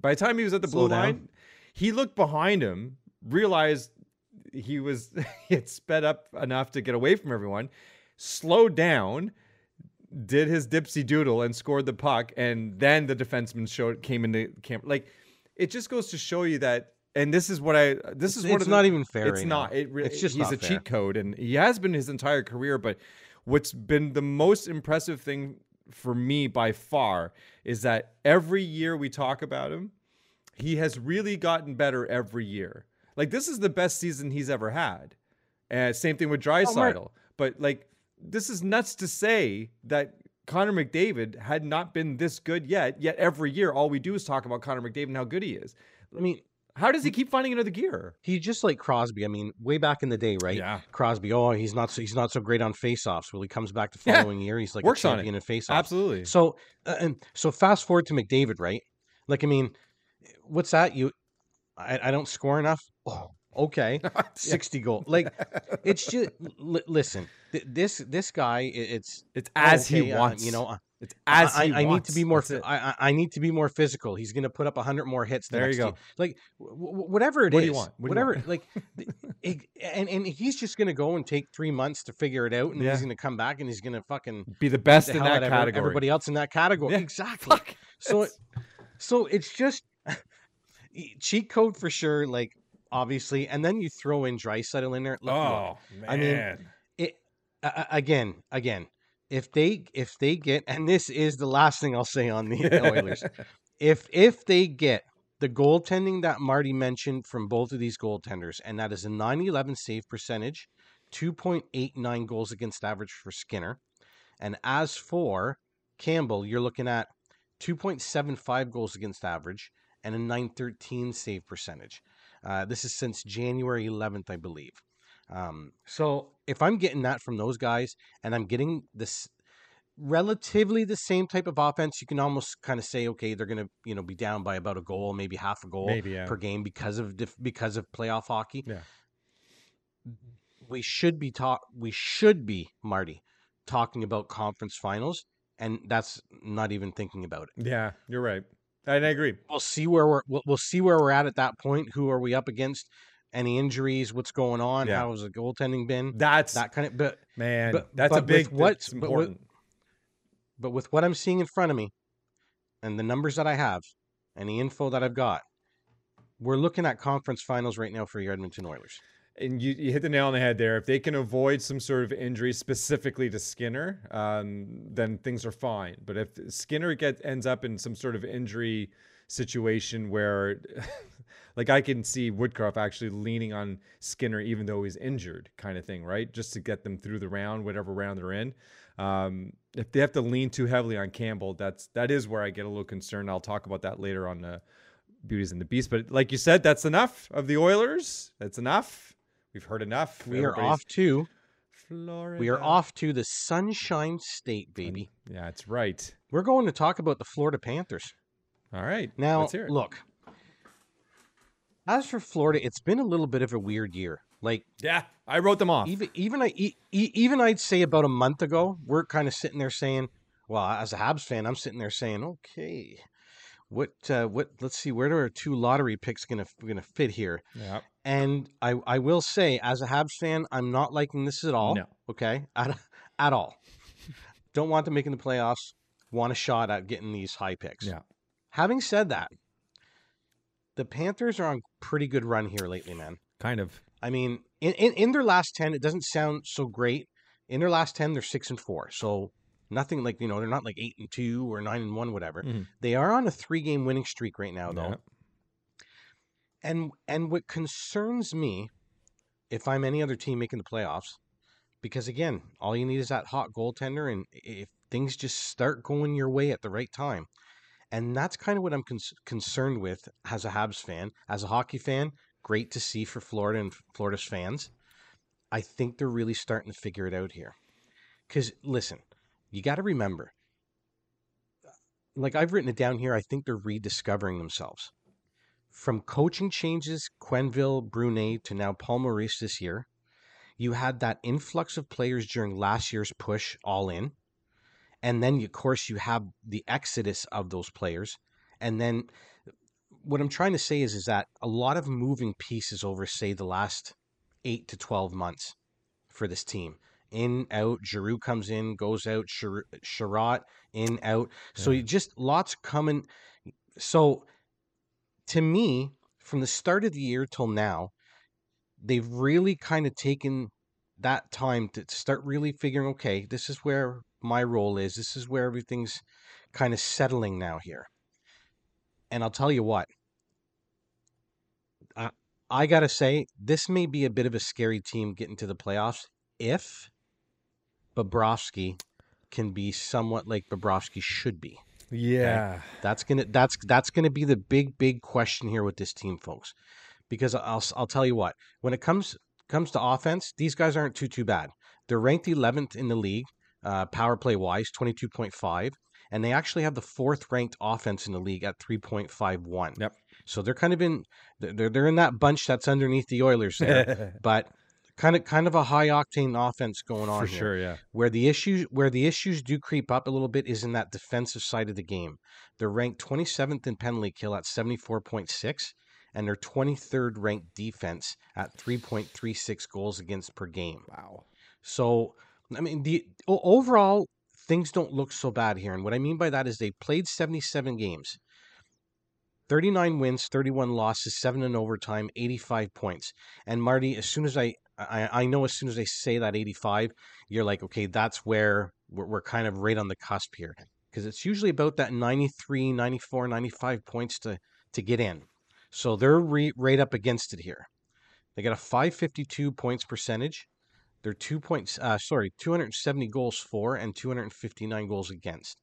by the time he was at the Slow blue down. line, he looked behind him, realized he was he had sped up enough to get away from everyone, slowed down, did his dipsy doodle and scored the puck, and then the defenseman showed came into camp. Like it just goes to show you that. And this is what I. This it's, is what it's of the, not even fair. It's right not. now. It really. It's just he's not a fair. cheat code, and he has been his entire career. But what's been the most impressive thing for me by far is that every year we talk about him, he has really gotten better every year. Like this is the best season he's ever had. And same thing with oh, Draisaitl. but like this is nuts to say that Connor McDavid had not been this good yet. Yet every year, all we do is talk about Connor McDavid and how good he is. I mean, How does he keep finding another gear? He's just like Crosby. I mean, way back in the day, right? Yeah. Crosby. Oh, he's not so he's not so great on faceoffs. Well, he comes back the Yeah. following year. He's like Works a on it. champion in faceoffs. Absolutely. So, uh, and so fast forward to McDavid, right? Like, I mean, what's that? You, I, I don't score enough. Oh, okay, sixty goal. Like, it's just li- listen. Th- this this guy, it's It's as okay, he uh, wants. you know. uh, it's as I, he I, need to be more. I, I I need to be more physical. He's going to put up hundred more hits. The There next you year. go. Like w- w- whatever it is. What do you want? What whatever. like, it- and and he's just going to go and take three months to figure it out, and Yeah. he's going to come back and he's going to fucking Be the best the in that category. everybody else in that category. Yeah. Exactly. Fuck. So It's- so it's just cheat code for sure. Like obviously, and then you throw in Draisaitl in there. Look, look, oh man. I mean, it a- again, again. If they if they get, and this is the last thing I'll say on the Oilers. if if they get the goaltending that Marty mentioned from both of these goaltenders, and that is a 9-11 save percentage, 2.89 goals against average for Skinner. And as for Campbell, you're looking at 2.75 goals against average and a 913 save percentage. Uh, this is since January 11th, I believe. Um, so if I'm getting that from those guys, and I'm getting this relatively the same type of offense, you can almost kind of say, okay, they're going to you know be down by about a goal, maybe half a goal Maybe, yeah. per game because of dif- because of playoff hockey. Yeah. We should be talk. We should be Marty talking about conference finals, and that's not even thinking about it. Yeah, you're right. And I agree. We'll see where we're we'll, we'll see where we're at at that point. Who are we up against? Any injuries? What's going on? Yeah. How has the goaltending been? That's That kind of. But man. but- that's but a big. what's- That's but with- important. but with what I'm seeing in front of me, and the numbers that I have, and the info that I've got, we're looking at conference finals right now for your Edmonton Oilers. And you, you hit the nail on the head there. If they can avoid some sort of injury specifically to Skinner, um, then things are fine. But if Skinner get ends up in some sort of injury situation where, like I can see Woodcroft actually leaning on Skinner even though he's injured, kind of thing, right? Just to get them through the round, whatever round they're in. Um, if they have to lean too heavily on Campbell, that's that is where I get a little concerned. I'll talk about that later on the Beauties and the Beast. But like you said, that's enough of the Oilers. That's enough. We've heard enough. We are off to Florida. we are off to the Sunshine State, baby. Yeah, that's right. We're going to talk about the Florida Panthers. All right. Now, let's hear it. look. As for Florida, it's been a little bit of a weird year. Like Yeah, I wrote them off. even even I even I'd say about a month ago, we're kind of sitting there saying, well, as a Habs fan, I'm sitting there saying, okay, what uh, what? Let's see, where are our two lottery picks gonna gonna fit here? yeah. And I I will say, as a Habs fan, I'm not liking this at all. No. Okay, at at all. Don't want them making the playoffs. Want a shot at getting these high picks. Yeah. Having said that, the Panthers are on pretty good run here lately, man. Kind of. I mean, in, in, in their last 10, it doesn't sound so great. In their last 10, they're 6 and 4. So nothing like, you know, they're not like 8 and 2 or 9 and 1, whatever. Mhm. They are on a three game winning streak right now, though. Yeah. And and what concerns me, if I'm any other team making the playoffs, because again, all you need is that hot goaltender, and if things just start going your way at the right time, and that's kind of what I'm cons- concerned with as a Habs fan, as a hockey fan. Great to see for Florida and Florida's fans. I think they're really starting to figure it out here. Because listen, you got to remember, like I've written it down here, I think they're rediscovering themselves from coaching changes, Quenneville, Brunette, to now Paul Maurice this year, you had that influx of players during last year's push all in. And then, of course, you have the exodus of those players. And then what I'm trying to say is, is that a lot of moving pieces over, say, the last eight to 12 months for this team. In, out, Giroux comes in, goes out, Chir- Chiarot, in, out. So Yeah. you just lots coming. So to me, from the start of the year till now, they've really kind of taken that time to, start really figuring, okay, this is where my role is. This is where everything's kind of settling now here. And I'll tell you what, I, I got to say, this may be a bit of a scary team getting to the playoffs if Bobrovsky can be somewhat like Bobrovsky should be. Yeah. That's gonna that's that's gonna be the big big question here with this team, folks. Because I'll I'll tell you what, when it comes comes to offense, these guys aren't too too bad. They're ranked 11th in the league, uh, power play wise, 22.5, and they actually have the fourth ranked offense in the league at 3.51. Yep. So they're kind of in they're they're in that bunch that's underneath the Oilers there, but kind of kind of a high octane offense going on For here sure, yeah. where the issues where the issues do creep up a little bit is in that defensive side of the game. They're ranked 27th in penalty kill at 74.6 and they're 23rd ranked defense at 3.36 goals against per game. Wow. So, I mean, the overall things don't look so bad here. And what I mean by that is they played 77 games. 39 wins, 31 losses, 7 in overtime, 85 points. And Marty, as soon as I I, I know as soon as they say that 85, you're like, okay, that's where we're, we're kind of right on the cusp here. Because it's usually about that 93, 94, 95 points to, to get in. So they're re, right up against it here. They got a 552 points percentage. They're two points, uh, sorry, 270 goals for and 259 goals against.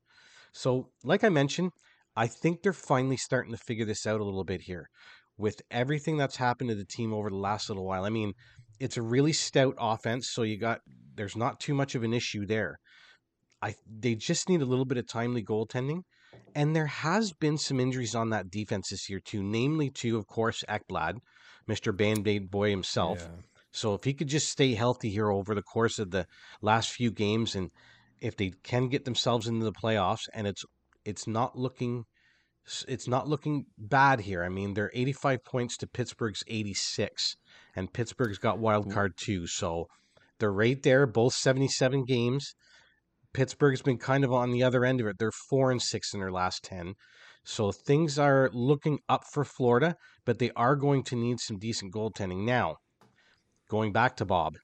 So, like I mentioned, I think they're finally starting to figure this out a little bit here with everything that's happened to the team over the last little while. I mean, it's a really stout offense, so you got there's not too much of an issue there. I they just need a little bit of timely goaltending, and there has been some injuries on that defense this year too, namely to of course Ekblad, Mister Band Aid Boy himself. Yeah. So if he could just stay healthy here over the course of the last few games, and if they can get themselves into the playoffs, and it's it's not looking it's not looking bad here. I mean, they're 85 points to Pittsburgh's 86, and Pittsburgh's got wild mm. card too. So they're right there, both 77 games. Pittsburgh's been kind of on the other end of it. They're four and six in their last 10. So things are looking up for Florida, but they are going to need some decent goaltending. Now, going back to Bob,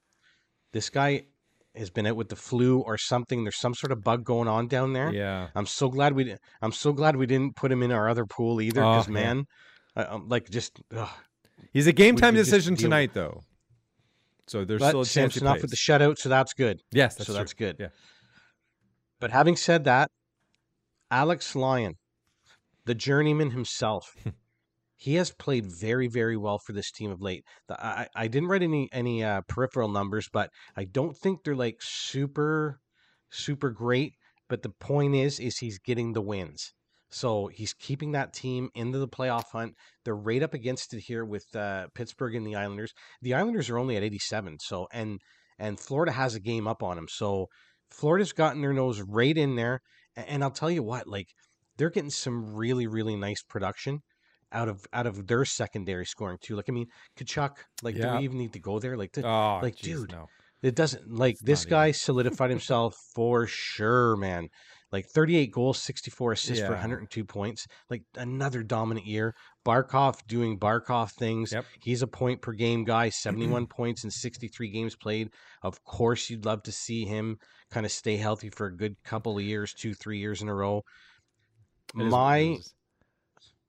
this guy has been out with the flu or something. There's some sort of bug going on down there. Yeah. I'm so glad we. I'm so glad we didn't put him in our other pool either. Oh, Because yeah. man, I, I'm like just. Ugh. He's a game time decision deal- tonight, though. So there's But still a chance he Samsonov plays. with the shutout, so that's good. yes, that's so true. that's good. Yeah. But having said that, Alex Lyon, the journeyman himself, he has played very, very well for this team of late. The, I, I didn't write any any uh, peripheral numbers, but I don't think they're like super, super great. But the point is, is he's getting the wins. So he's keeping that team into the playoff hunt. They're right up against it here with uh, Pittsburgh and the Islanders. The Islanders are only at 87. So and and Florida has a game up on them. So Florida's gotten their nose right in there. A- And I'll tell you what, like they're getting some really, really nice production out of out of their secondary scoring too. Like I mean, Tkachuk, like do we even need to go there? Like th- Oh, like, geez, dude, no. it doesn't like It's this guy even- solidified himself for sure, man. Like 38 goals, 64 assists for 102 points. Like another dominant year. Barkov doing Barkov things. Yep. He's a point per game guy, 71 points in 63 games played. Of course, you'd love to see him kind of stay healthy for a good couple of years, two, three years in a row. It is what it My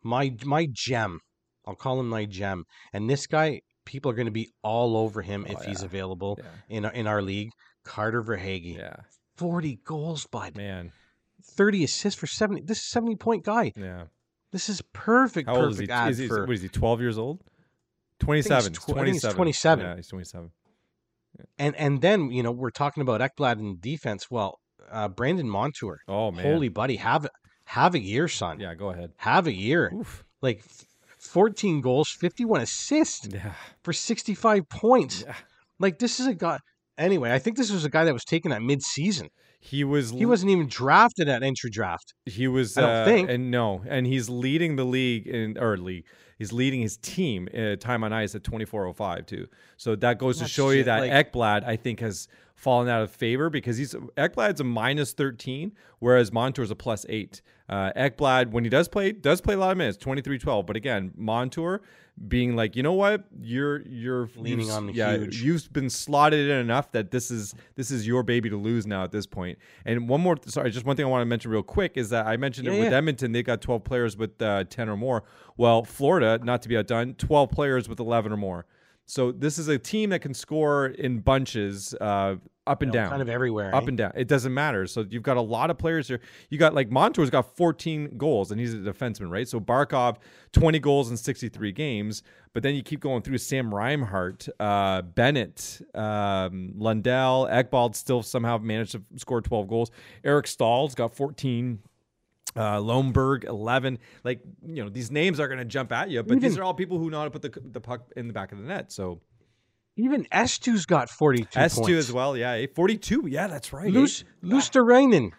my my gem. I'll call him my gem. And this guy, people are going to be all over him Oh, if he's available Yeah. in our- in our league. Carter Verhaeghe, Yeah, 40 goals, bud. man. 30 assists for 70. This is a 70 point guy. Yeah. This is perfect. How old is he? ad Is he for what is he? Twelve years old? Twenty-seven. tw- he's 27. 27. Yeah, he's twenty-seven. and and then you know we're talking about Ekblad in defense. Well, uh, Brandon Montour, Oh man. holy buddy, have have a year, son. Yeah, go ahead. Have a year. Oof. Like 14 goals, 51 assists Yeah. for 65 points. Yeah. Like this is a guy. Anyway, I think this was a guy that was taken at mid-season. He was. He wasn't even drafted at entry draft. He was. I don't uh, think. And no, and he's leading the league in or league. He's leading his team uh, time on ice at twenty four oh five too. So that goes to That's show you that like- Ekblad I think has fallen out of favor because he's Ekblad's a minus thirteen, whereas Montour's a plus eight. Uh, Ekblad when he does play does play a lot of minutes 23-12, but again Montour being like you know what you're you're Leaning on the yeah huge. you've been slotted in enough that this is this is your baby to lose now at this point. And one more, sorry, just one thing I want to mention real quick is that I mentioned Yeah, it with yeah. Edmonton. They got 12 players with uh, 10 or more. Well, Florida, not to be outdone, 12 players with 11 or more. So this is a team that can score in bunches, uh, up and You know, down kind of everywhere. up eh? and down. It doesn't matter. So you've got a lot of players here. You got like Montour's got 14 goals and he's a defenseman, right? So Barkov 20 goals in 63 games. But then you keep going through Sam Reinhart, uh, Bennett, um, Lundell, Ekblad still somehow managed to score 12 goals. Eric Staal's got 14. Uh, Lomberg, 11. Like, you know, these names are going to jump at you, but these are all people who know how to put the, the puck in the back of the net. So Even S2's got 42 S2 points. as well. Yeah. eh? 42. Yeah, that's right. eh? Lus- Lusterainen.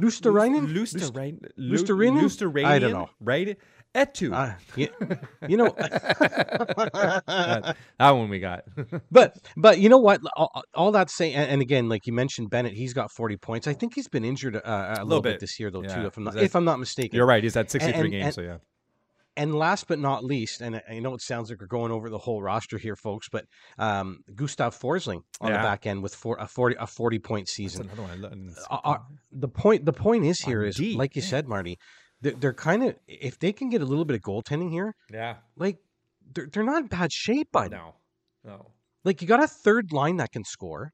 Lusterainen? Lusterainen. Lusterainen? Lusterainen. I don't know. Right? Eetu. Uh, you, you know, that, that one we got. but but you know what? All, all that saying, and, and again, like you mentioned, Bennett, he's got forty points. I think he's been injured uh, a little, bit. bit. this year, though, Yeah. too. If I'm not, that- if I'm not mistaken. You're right. He's at 63 games. and- so yeah. And last but not least, and I I know it sounds like we're going over the whole roster here, folks, but um, Gustav Forsling on Yeah. the back end with four, a forty a forty point That's season. another one. I didn't- Uh, uh, the point the point is here On is D, like you yeah. said, Marty. They're, they're kind of if they can get a little bit of goaltending here, yeah. like they're they're not in bad shape, by now. No. Like you got a third line that can score,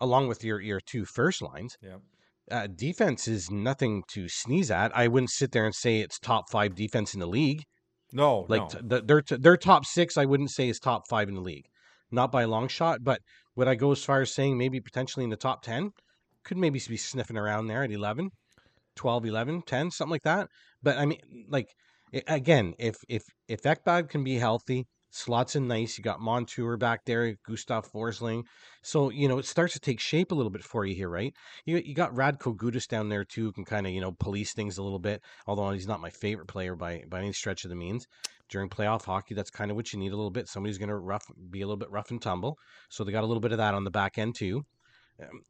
along with your your two first lines. Yeah. Uh, defense is nothing to sneeze at. I wouldn't sit there and say it's top five defense in the league. No. Like no. t- the, their t- their top six, I wouldn't say is top five in the league. not by a long shot. But would I go as far as saying maybe potentially in the top 10? Could maybe be sniffing around there at 11, 12, 11, 10, something like that. But I mean, like, again, if if if Ekblad can be healthy, slots in nice. You got Montour back there, Gustav Forsling. So, you know, it starts to take shape a little bit for you here, right? You, you got Radko Gudas down there too, who can kind of, you know, police things a little bit, although he's not my favorite player by, by any stretch of the means. During playoff hockey, that's kind of what you need a little bit. Somebody's going to rough be a little bit rough and tumble. So they got a little bit of that on the back end too.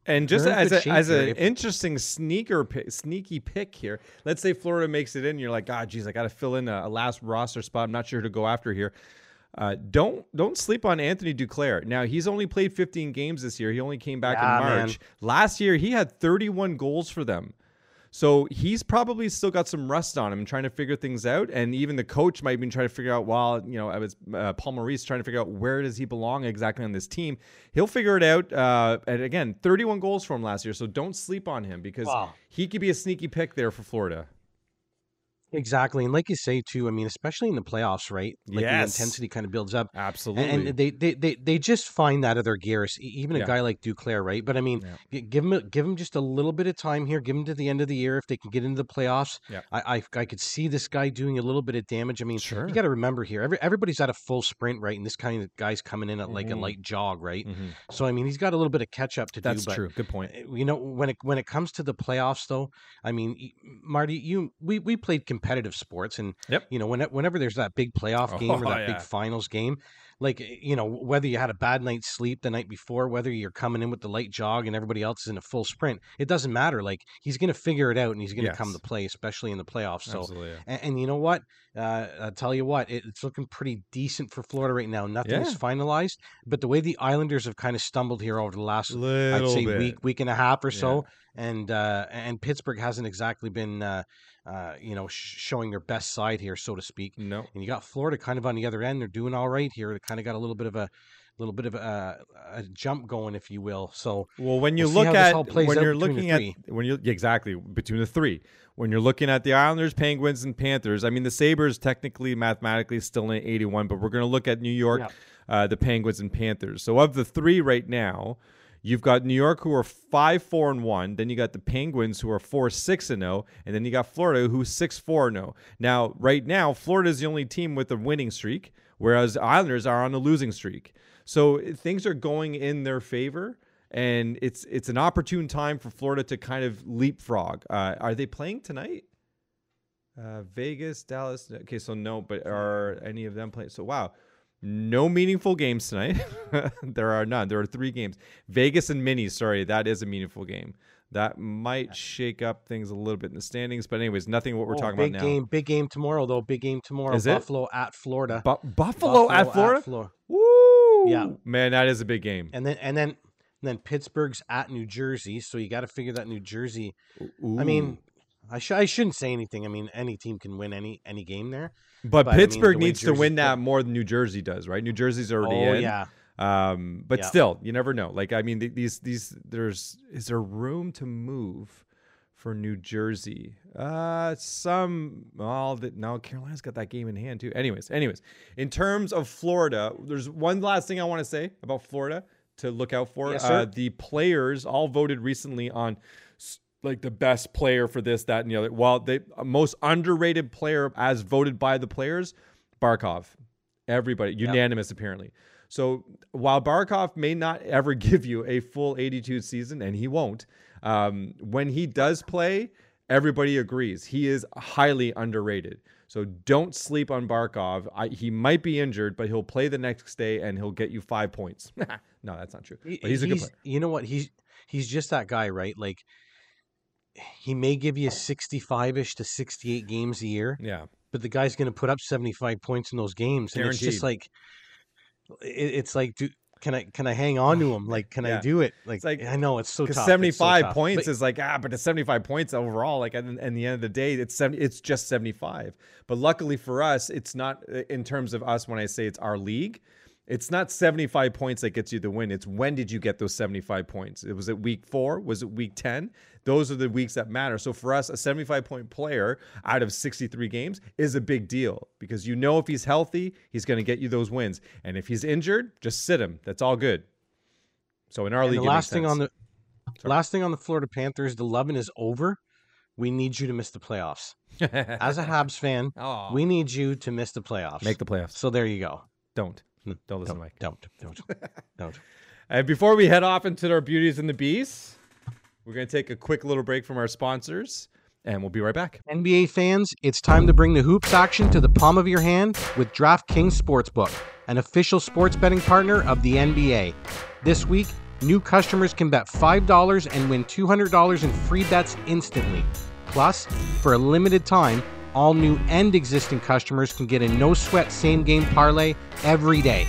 And just as a, as an interesting sneaker pick, sneaky pick here, let's say Florida makes it in, you're like, ah, oh, geez, I got to fill in a, a, last roster spot. I'm not sure who to go after here. Uh, don't don't sleep on Anthony Duclair. Now he's only played 15 games this year. He only came back yeah, in March. Man. Last year he had 31 goals for them. So he's probably still got some rust on him, trying to figure things out. And even the coach might be trying to figure out. While you know, I was uh, Paul Maurice trying to figure out where does he belong exactly on this team. He'll figure it out. Uh, and again, 31 goals for him last year. So don't sleep on him because wow. he could be a sneaky pick there for Florida. Exactly, and like you say too, I mean, especially in the playoffs, right? Like yes. the intensity kind of builds up. Absolutely, and, and they, they they they just find that other gears. Even a yeah. guy like Duclair, right? But I mean, yeah. give him give him just a little bit of time here. Give him to the end of the year if they can get into the playoffs. Yeah. I I, I could see this guy doing a little bit of damage. I mean, sure. you got to remember here, every, everybody's at a full sprint, right? And this kind of guy's coming in at like mm-hmm. a light jog, right? Mm-hmm. So I mean, he's got a little bit of catch up to That's do. That's true. Good point. Eh, you know, when it when it comes to the playoffs, though, I mean, Marty, you we we played competitive sports and yep. you know, when, whenever there's that big playoff game oh, or that yeah. big finals game, like you know, whether you had a bad night's sleep the night before, whether you're coming in with the light jog and everybody else is in a full sprint, it doesn't matter. Like he's going to figure it out and he's going to yes. come to play, especially in the playoffs. So, yeah. and, and, you know what? Uh, I'll tell you what, it, it's looking pretty decent for Florida right now. Nothing yeah. is finalized, but the way the Islanders have kind of stumbled here over the last, Little I'd say, bit. week, week and a half or so, and uh, and Pittsburgh hasn't exactly been. Uh, uh, you know, sh- showing their best side here, so to speak. No. And you got Florida kind of on the other end. They're doing all right here. They kind of got a little bit of a little bit of a, a jump going, if you will. So, well, when you we'll look at when you're looking at when you exactly between the three, when you're looking at the Islanders, Penguins, and Panthers, I mean the Sabres technically, mathematically, still in 81, but we're going to look at New York, yeah. uh, the Penguins, and Panthers. So, of the three right now. You've got New York who are five four and one. Then you got the Penguins who are four six and zero, oh, and then you got Florida who's six four and zero. Oh. Now, right now, Florida is the only team with a winning streak, whereas Islanders are on a losing streak. So things are going in their favor, and it's it's an opportune time for Florida to kind of leapfrog. Uh, are they playing tonight? Uh, Vegas, Dallas. Okay, so no, but are any of them playing? So wow, no meaningful games tonight. there are none. There are three games. Vegas and Mini. Sorry, that is a meaningful game. That might shake up things a little bit in the standings, but anyways, nothing what we're oh, talking about now. Big game, big game tomorrow though. Big game tomorrow. Is Buffalo it? at Florida. Bu- Buffalo, Buffalo, at Florida. At Florida. Woo! Yeah, man, that is a big game. And then and then and then Pittsburgh's at New Jersey, so you got to figure that New Jersey. Ooh. I mean, I, sh- I shouldn't say anything. I mean, any team can win any any game there. But, but Pittsburgh I mean, needs to win that more than New Jersey does, right? New Jersey's already oh, in. yeah. Um, but yeah. still, you never know. Like, I mean, these these there's is there room to move for New Jersey? Uh, some well, that no, Carolina's got that game in hand too. Anyways, anyways, in terms of Florida, there's one last thing I want to say about Florida to look out for. Yes, uh, the players all voted recently on like the best player for this, that, and the other. Well, the most underrated player as voted by the players, Barkov. Everybody, unanimous yep. apparently. So while Barkov may not ever give you a full 82 season, and he won't, um, when he does play, everybody agrees he is highly underrated. So don't sleep on Barkov. I, he might be injured, but he'll play the next day and he'll get you five points. no, that's not true. But he's a good player. You know what? He's he's just that guy, right? Like he may give you 65ish to 68 games a year. Yeah. But the guy's going to put up 75 points in those games and Guaranteed. it's just like it's like do can I can I hang on to him? Like, can yeah. I do it? Like, like, I know it's so tough. Seventy five so points but, is like ah, but it's seventy five points overall. Like, at, at the end of the day, it's 70, it's just seventy five. But luckily for us, it's not in terms of us. When I say it's our league, It's not 75 points that gets you the win. It's when did you get those 75 points? It was it week 4? Was it week 10? Those are the weeks that matter. So for us, a 75 point player out of 63 games is a big deal because you know if he's healthy, he's going to get you those wins. And if he's injured, just sit him. That's all good. So in our And league, the last thing on sense. the last thing on the Florida Panthers, the loving is over. We need you to miss the playoffs. As a Habs fan, we need you to miss the playoffs. make the playoffs. so there you go. Don't. Don't listen, don't, Mike. Don't, don't, don't. And before we head off into our beauties and the beasts, we're going to take a quick little break from our sponsors, and we'll be right back. NBA fans, it's time to bring the hoops action to the palm of your hand with DraftKings Sportsbook, an official sports betting partner of the NBA. This week, new customers can bet $5 and win $200 in free bets instantly. Plus, for a limited time, all new and existing customers can get a no sweat same game parlay every day.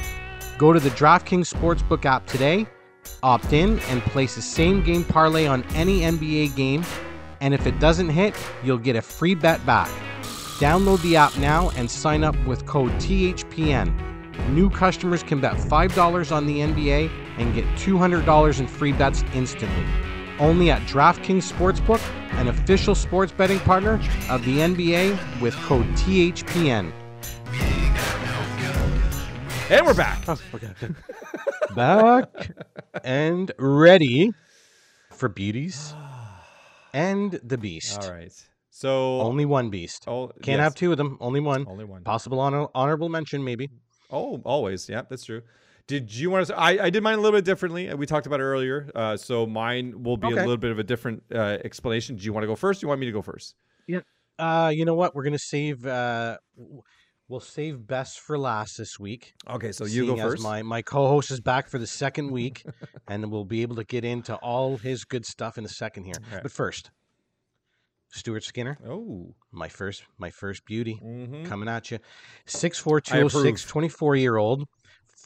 Go to the DraftKings Sportsbook app today, opt in, and place a same game parlay on any NBA game and if it doesn't hit, you'll get a free bet back. Download the app now and sign up with code THPN. New customers can bet $5 on the NBA and get $200 in free bets instantly. Only at DraftKings Sportsbook, an official sports betting partner of the NBA with code THPN. And we're back. Oh, back and ready for beauties and the beast. All right. So Only one beast. oh, Can't yes, have two of them. Only one. only one. Possible honor- honorable mention, maybe. Oh, always. Yeah, that's true. Did you want to? I, I did mine a little bit differently. We talked about it earlier. Uh, so mine will be a little bit of a different uh, explanation. Do you want to go first? Do you want me to go first? Yeah. Uh, you know what? We're gonna save. Uh, we'll save best for last this week. Okay, so you go first. My my co-host is back for the second week, and we'll be able to get into all his good stuff in a second here. Right. But first, Stuart Skinner, Oh. my first my first beauty, Mm-hmm. coming at you. 6'4", 206, 24 year old.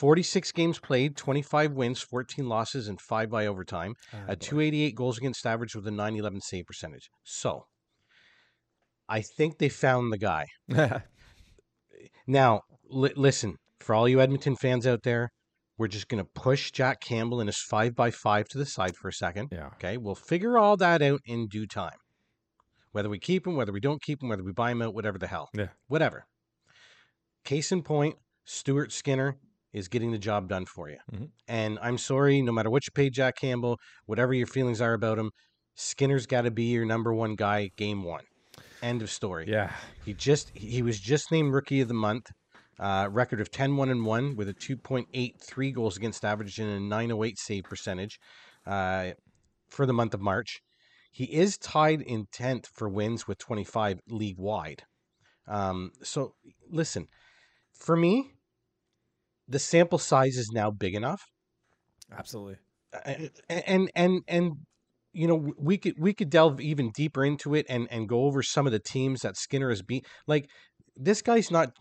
46 games played, 25 wins, 14 losses, and 5 by overtime. Ah, a 288 goals against average with a 911 save percentage. So, I think they found the guy. Now, li- listen, for all you Edmonton fans out there, we're just going to push Jack Campbell and his 5 by 5 to the side for a second. yeah. Okay, we'll figure all that out in due time. Whether we keep him, whether we don't keep him, whether we buy him out, whatever the hell. Yeah. Whatever. Case in point, Stuart Skinner is getting the job done for you. Mhm. And I'm sorry, no matter what you pay Jack Campbell, whatever your feelings are about him, Skinner's got to be your number one guy game one. End of story. Yeah. He just he was just named rookie of the month. Uh, record of 10-1 and 1 with a 2.83 goals against average and a 908 save percentage uh, for the month of March. He is tied in 10th for wins with 25 league wide. Um, so listen, for me, the sample size is now big enough Absolutely. and and and and you know we could we could delve even deeper into it and and go over some of the teams that Skinner has beat. Like this guy's not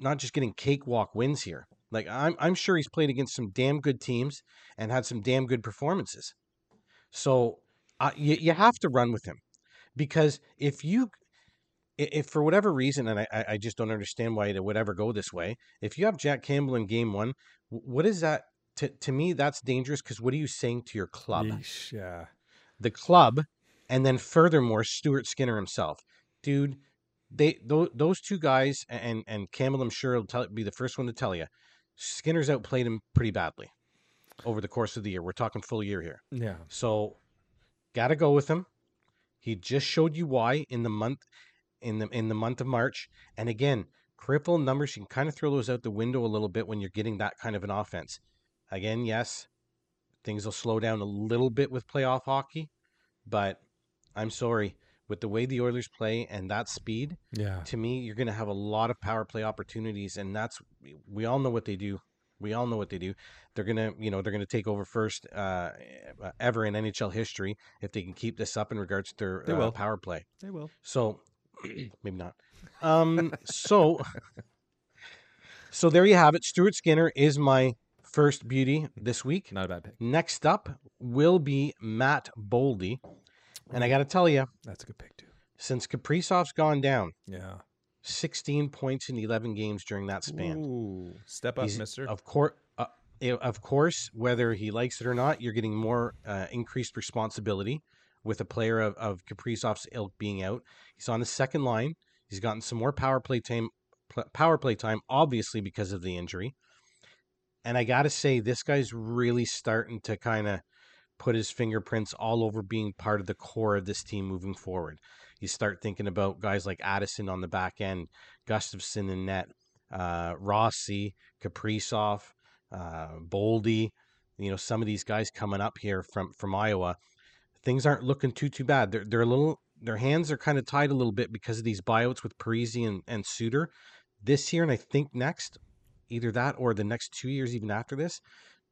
not just getting cakewalk wins here. Like I'm I'm sure he's played against some damn good teams and had some damn good performances. So uh, you you have to run with him because if you if for whatever reason, and I, I just don't understand why it would ever go this way, if you have Jack Campbell in game one, what is that? To, to me, that's dangerous because what are you saying to your club? Yeesh, yeah. The club, and then furthermore, Stuart Skinner himself. Dude, they those, those two guys, and and Campbell, I'm sure will tell, be the first one to tell you, Skinner's outplayed him pretty badly over the course of the year. We're talking full year here. Yeah. So, gotta go with him. He just showed you why in the month in the in the month of March. And again, peripheral numbers you can kind of throw those out the window a little bit when you're getting that kind of an offense. Again, yes, things will slow down a little bit with playoff hockey, but I'm sorry with the way the Oilers play and that speed. Yeah. To me, you're going to have a lot of power play opportunities, and that's we all know what they do. We all know what they do. They're gonna, you know, they're gonna take over first uh, ever in NHL history if they can keep this up in regards to their They uh, power play. They will. So maybe not. Um, so so there you have it. Stuart Skinner is my first beauty this week. Not a bad pick. Next up will be Matt Boldy, and I got to tell you, That's a good pick too. since Kaprizov's gone down, Yeah. 16 points in 11 games during that span. Ooh. Step up, He's- mister. Of course, uh, of course, whether he likes it or not, you're getting more uh, increased responsibility with a player of, of Kaprizov's ilk being out. He's on the second line. He's gotten some more power play time, power play time, obviously because of the injury. And I got to say, this guy's really starting to kind of put his fingerprints all over being part of the core of this team moving forward. You start thinking about guys like Addison on the back end, Gustavsson in net, uh, Rossi, Kaprizov, uh, Boldy. You know, some of these guys coming up here from from Iowa, things aren't looking too too bad. They're they're a little their hands are kind of tied a little bit because of these buyouts with Parise and, and Suter this year, and I think next, either that or the next two years, even after this.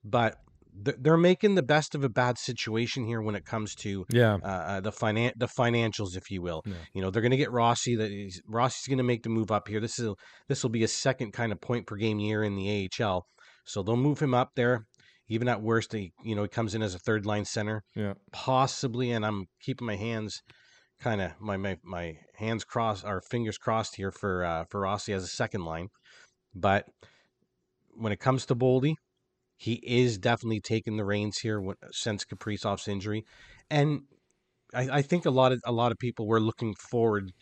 But th- they're making the best of a bad situation here when it comes to Yeah. uh, uh, the finan- the financials, if you will. Yeah. You know, they're going to get Rossi. That is, Rossi's going to make the move up here. This is this will be a second kind of point per game year in the AHL, so they'll move him up there. Even at worst, he you know he comes in as a third line center, Yeah. possibly. And I'm keeping my hands kind of my, my my hands crossed or fingers crossed here for uh, for Rossi as a second line. But when it comes to Boldy, he is definitely taking the reins here when, since Kaprizov's injury, and I, I think a lot of a lot of people were looking forward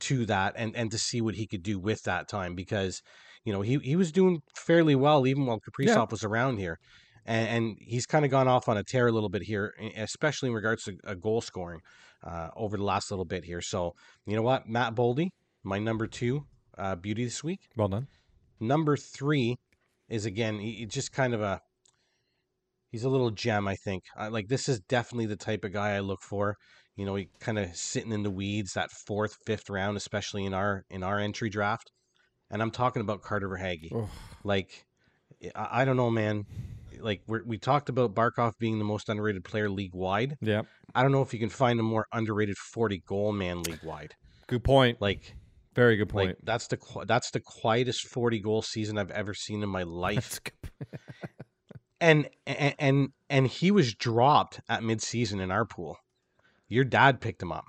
to that and and to see what he could do with that time because you know he he was doing fairly well even while Kaprizov Yeah. was around here. And, and he's kind of gone off on a tear a little bit here, especially in regards to uh, goal scoring uh, over the last little bit here. So, you know what? Matt Boldy, my number two uh, beauty this week. Well done. Number three is again, he, just kind of a he's a little gem. I think uh, like this is definitely the type of guy I look for. You know, he kind of sitting in the weeds that fourth, fifth round, especially in our in our entry draft. And I'm talking about Carter Verhaeghe. Oh, Like, I, I don't know, man. Like we we talked about Barkov being the most underrated player league wide. yeah. I don't know if you can find a more underrated 40 goal man league wide. Good point. Like, Very good point. like that's the that's the quietest 40 goal season I've ever seen in my life. And and and and he was dropped at midseason in our pool. Your dad picked him up.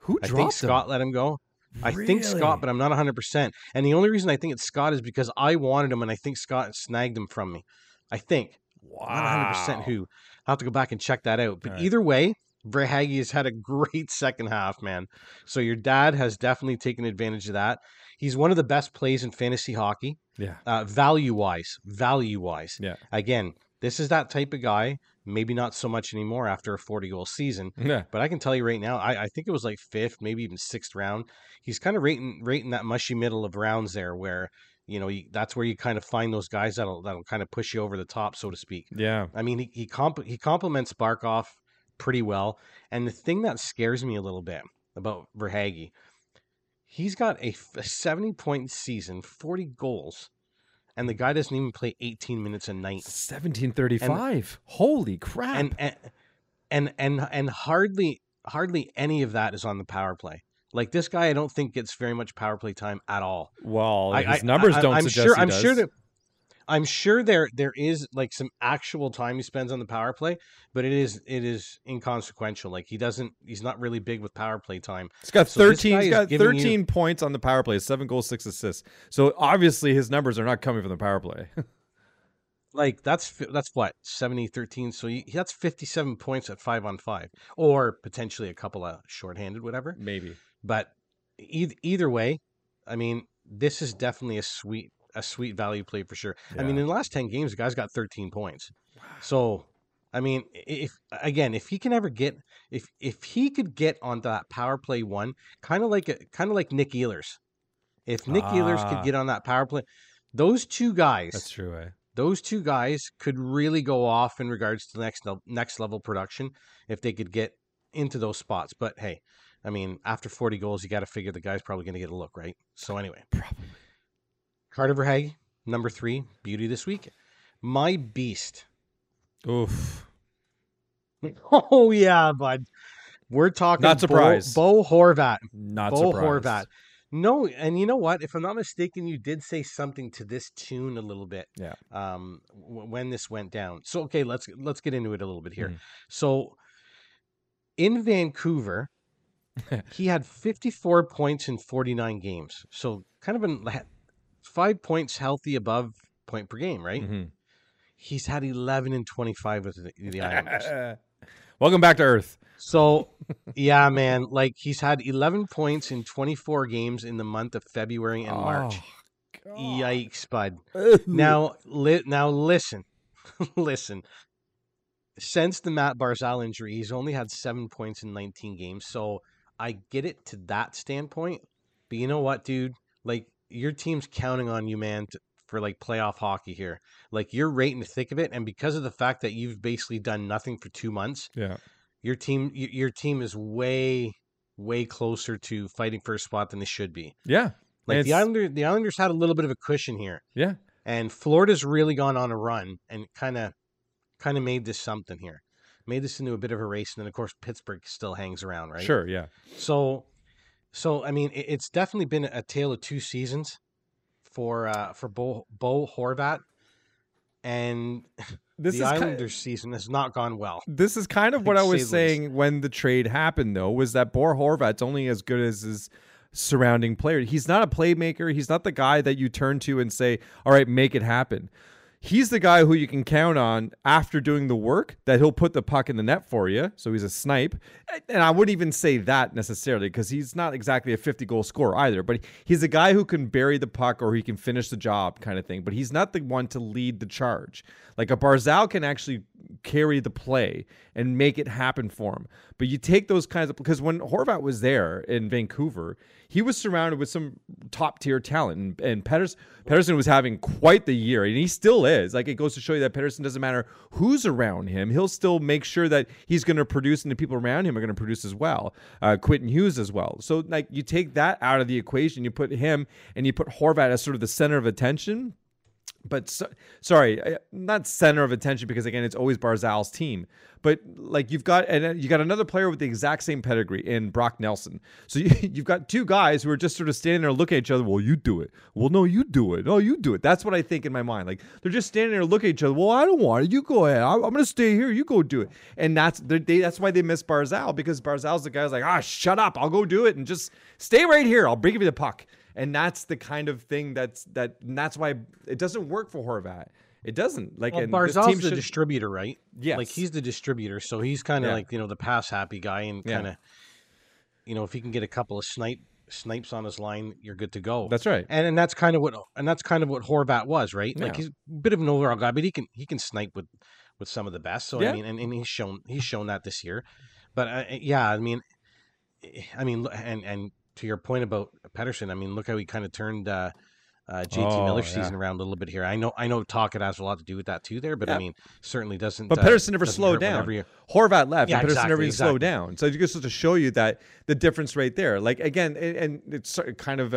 Who I dropped think Scott let him go. I think Scott, but I'm not 100%. And the only reason I think it's Scott is because I wanted him and I think Scott snagged him from me. I think. wow. Not 100% who. I'll have to go back and check that out. But right. either way, Verhaeghe has had a great second half, man. So your dad has definitely taken advantage of that. He's one of the best plays in fantasy hockey, Yeah. uh, value wise. Value wise. Yeah. Again, this is that type of guy. Maybe not so much anymore after a 40 goal season. Yeah. But I can tell you right now, I, I think it was like fifth, maybe even sixth round. He's kind of rating rating that mushy middle of rounds there, where you know you, that's where you kind of find those guys that'll that'll kind of push you over the top, so to speak. Yeah. I mean, he he, comp- he complements Barkov pretty well. And the thing that scares me a little bit about Verhaeghe, he's got a 70 point season, 40 goals, and the guy doesn't even play 18 minutes a night. 1735. Holy crap. And and and and, and hardly hardly any of that is on the power play. Like this guy, I don't think gets very much power play time at all. well, I- his I- numbers I- don't I'm suggest sure. I'm does. sure that. I'm sure there there is like some actual time he spends on the power play, but it is it is inconsequential. Like he doesn't he's not really big with power play time. He's got So 13. guy He's got giving you- points on the power play, seven goals, six assists. So obviously his numbers are not coming from the power play. Like that's that's what 70 13 so he, that's 57 points at 5 on 5 or potentially a couple of shorthanded whatever. Maybe. But either, either way, I mean, this is definitely a sweet a sweet value play for sure. I mean, Yeah. in the last 10 games, the guy's got 13 points. So, I mean, i- if again, if he can ever get if if he could get onto that power play one, kind of like a kind of like Nick Ehlers. If Nick Ehlers Ah. could get on that power play, those two guys, That's true, eh? those two guys could really go off in regards to the next next level production if they could get into those spots. But hey, I mean, after 40 goals, you got to figure the guy's probably going to get a look, right? So anyway, Probably. Carter Verhaeghe, number three, beauty this week. My beast. Oof. Oh yeah, bud. We're talking Not Bo- surprised. Bo, Horvat. Not Bo surprised. Horvat. No, and you know what? If I'm not mistaken, you did say something to this tune a little bit. Yeah. Um, w- when this went down. So okay, let's let's get into it a little bit here. Mhm. So, in Vancouver, he had 54 points in 49 games. So kind of five points healthy above point per game, right? Mhm. he's had 11 and 25 with the, the Islanders. Welcome back to Earth. So, yeah, man, like he's had 11 points in 24 games in the month of February and March. Oh, Yikes, bud. Now, li- now listen, listen. Since the Matt Barzal injury, he's only had seven points in 19 games. So I get it to that standpoint. But you know what, dude? Like your team's counting on you, man, to, for like playoff hockey here. Like you're right in the thick of it, and because of the fact that you've basically done nothing for two months, yeah. your team, your team is way, way closer to fighting for a spot than they should be. Yeah. Like And the it's- Islanders, the Islanders had a little bit of a cushion here Yeah. and Florida's really gone on a run and kind of kind of made this something here. Made this into a bit of a race, and then of course Pittsburgh still hangs around, right? Sure. Yeah. So, so I mean, it, it's definitely been a tale of two seasons for uh for Bo, Bo Horvat, and This the is ki- Islanders season has not gone well. this is kind of what I was say the least. saying when the trade happened, though, was that Bo Horvat's only as good as his surrounding player. He's not a playmaker. He's not the guy that you turn to and say, "All right, make it happen." He's the guy who you can count on after doing the work that he'll put the puck in the net for you. So he's a snipe. And I wouldn't even say that necessarily because he's not exactly a 50 goal scorer either, but he's a guy who can bury the puck or he can finish the job kind of thing. But he's not the one to lead the charge. Like a Barzal can actually carry the play and make it happen for him. But you take those kinds of because when Horvat was there in Vancouver, he was surrounded with some top tier talent, and, and Pettersson, Pettersson was having quite the year, and he still is. Like it goes to show you that Pettersson doesn't matter who's around him; he'll still make sure that he's going to produce, and the people around him are going to produce as well. Uh, Quentin Hughes as well. So like you take that out of the equation, you put him, and you put Horvat as sort of the center of attention but so, sorry, uh, not center of attention because again, it's always Barzal's team. But like you've got and uh, you got another player with the exact same pedigree in Brock Nelson. So you, you've got two guys who are just sort of standing there looking at each other. Well, you do it. Well, no, you do it. No, you do it. That's what I think in my mind. Like they're just standing there looking at each other. Well, I don't want it. You go ahead. I'm, I'm going to stay here. You go do it. And that's they, that's why they miss Barzal because Barzal's the guy who's like, ah, shut up. I'll go do it and just stay right here. I'll bring you the puck and that's the kind of thing that's that and that's why it doesn't work for Horvat. It doesn't like Well, Barzal's the should- distributor, right? Yeah, like he's the distributor, so he's kind of Yeah. like you know the pass happy guy, and kind of, you know, if he can get a couple of snipe snipes on his line, you're good to go. That's right. and and that's kind of what and that's kind of what Horvat was, right? Like he's a bit of an overall guy, but he can he can snipe with with some of the best. So Yeah. I mean, and, and he's shown he's shown that this year. But uh, yeah, I mean, I mean, and and to your point about Pettersson, I mean, look how he kind of turned uh, uh, JT Oh, Miller's yeah. season around a little bit here. I know I know Tocchet has a lot to do with that too there, but Yeah. I mean, certainly doesn't. But uh, Pettersson never slowed down. you- Horvat left, Yeah, and Pettersson never exactly, slowed down. So just to show you that the difference right there. Like again, and, it's kind of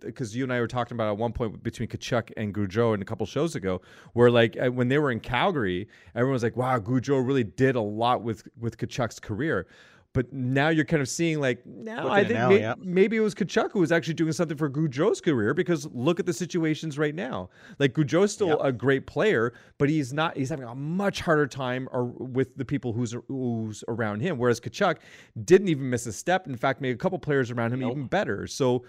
because you and I were talking about at one point between Tkachuk and Gaudreau and a couple shows ago, where like uh, when they were in Calgary, everyone was like, "Wow, Gaudreau really did a lot with with Tkachuk's career." But now you're kind of seeing like now I think now, may- yeah. maybe it was Tkachuk who was actually doing something for Gaudreau's career because look at the situations right now. Like Gaudreau's still Yep. a great player, but he's not. He's having a much harder time or, with the people who's who's around him. Whereas Tkachuk didn't even miss a step. In fact, made a couple players around him Nope. even better. So,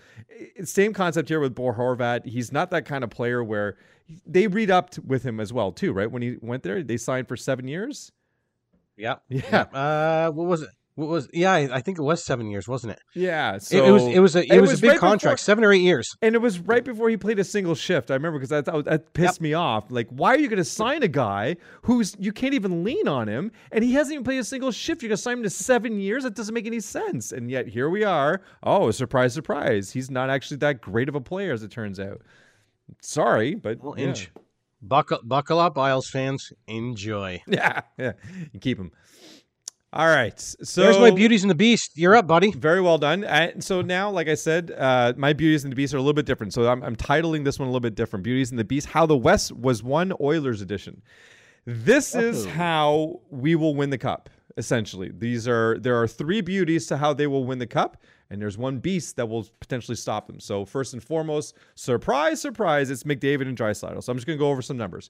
same concept here with Bo Horvat. He's not that kind of player where they read up with him as well too, right? When he went there, they signed for seven years. yeah, Yeah. Uh, what was it? What was? Yeah, I, I think it was seven years, wasn't it? Yeah, It- so it, was. It was a. It, it was, was a big right before- contract, seven or eight years. And it was right before he played a single shift. I remember because that, that, that pissed me off. Like, why are you going to sign a guy who's you can't even lean on him, and he hasn't even played a single shift? You're going to sign him to seven years? That doesn't make any sense. And yet here we are. Oh, surprise, surprise! He's not actually that great of a player, as it turns out. Sorry, but Well, yeah. enj- buckle, buckle up, Isles fans. Enjoy. yeah, yeah, you keep him. All right, so There's my beauties and the beast. You're up, buddy. Very well done. And so now, like I said, uh, my Beauties and the Beast are a little bit different. So I'm, I'm titling this one a little bit different. Beauties and the Beast: How the West Was Won, Oilers Edition. This is Oh. how we will win the cup. Essentially, these are there are three beauties to how they will win the cup, and there's one beast that will potentially stop them. So first and foremost, surprise, surprise, it's McDavid and Draisaitl. So I'm just gonna go over some numbers.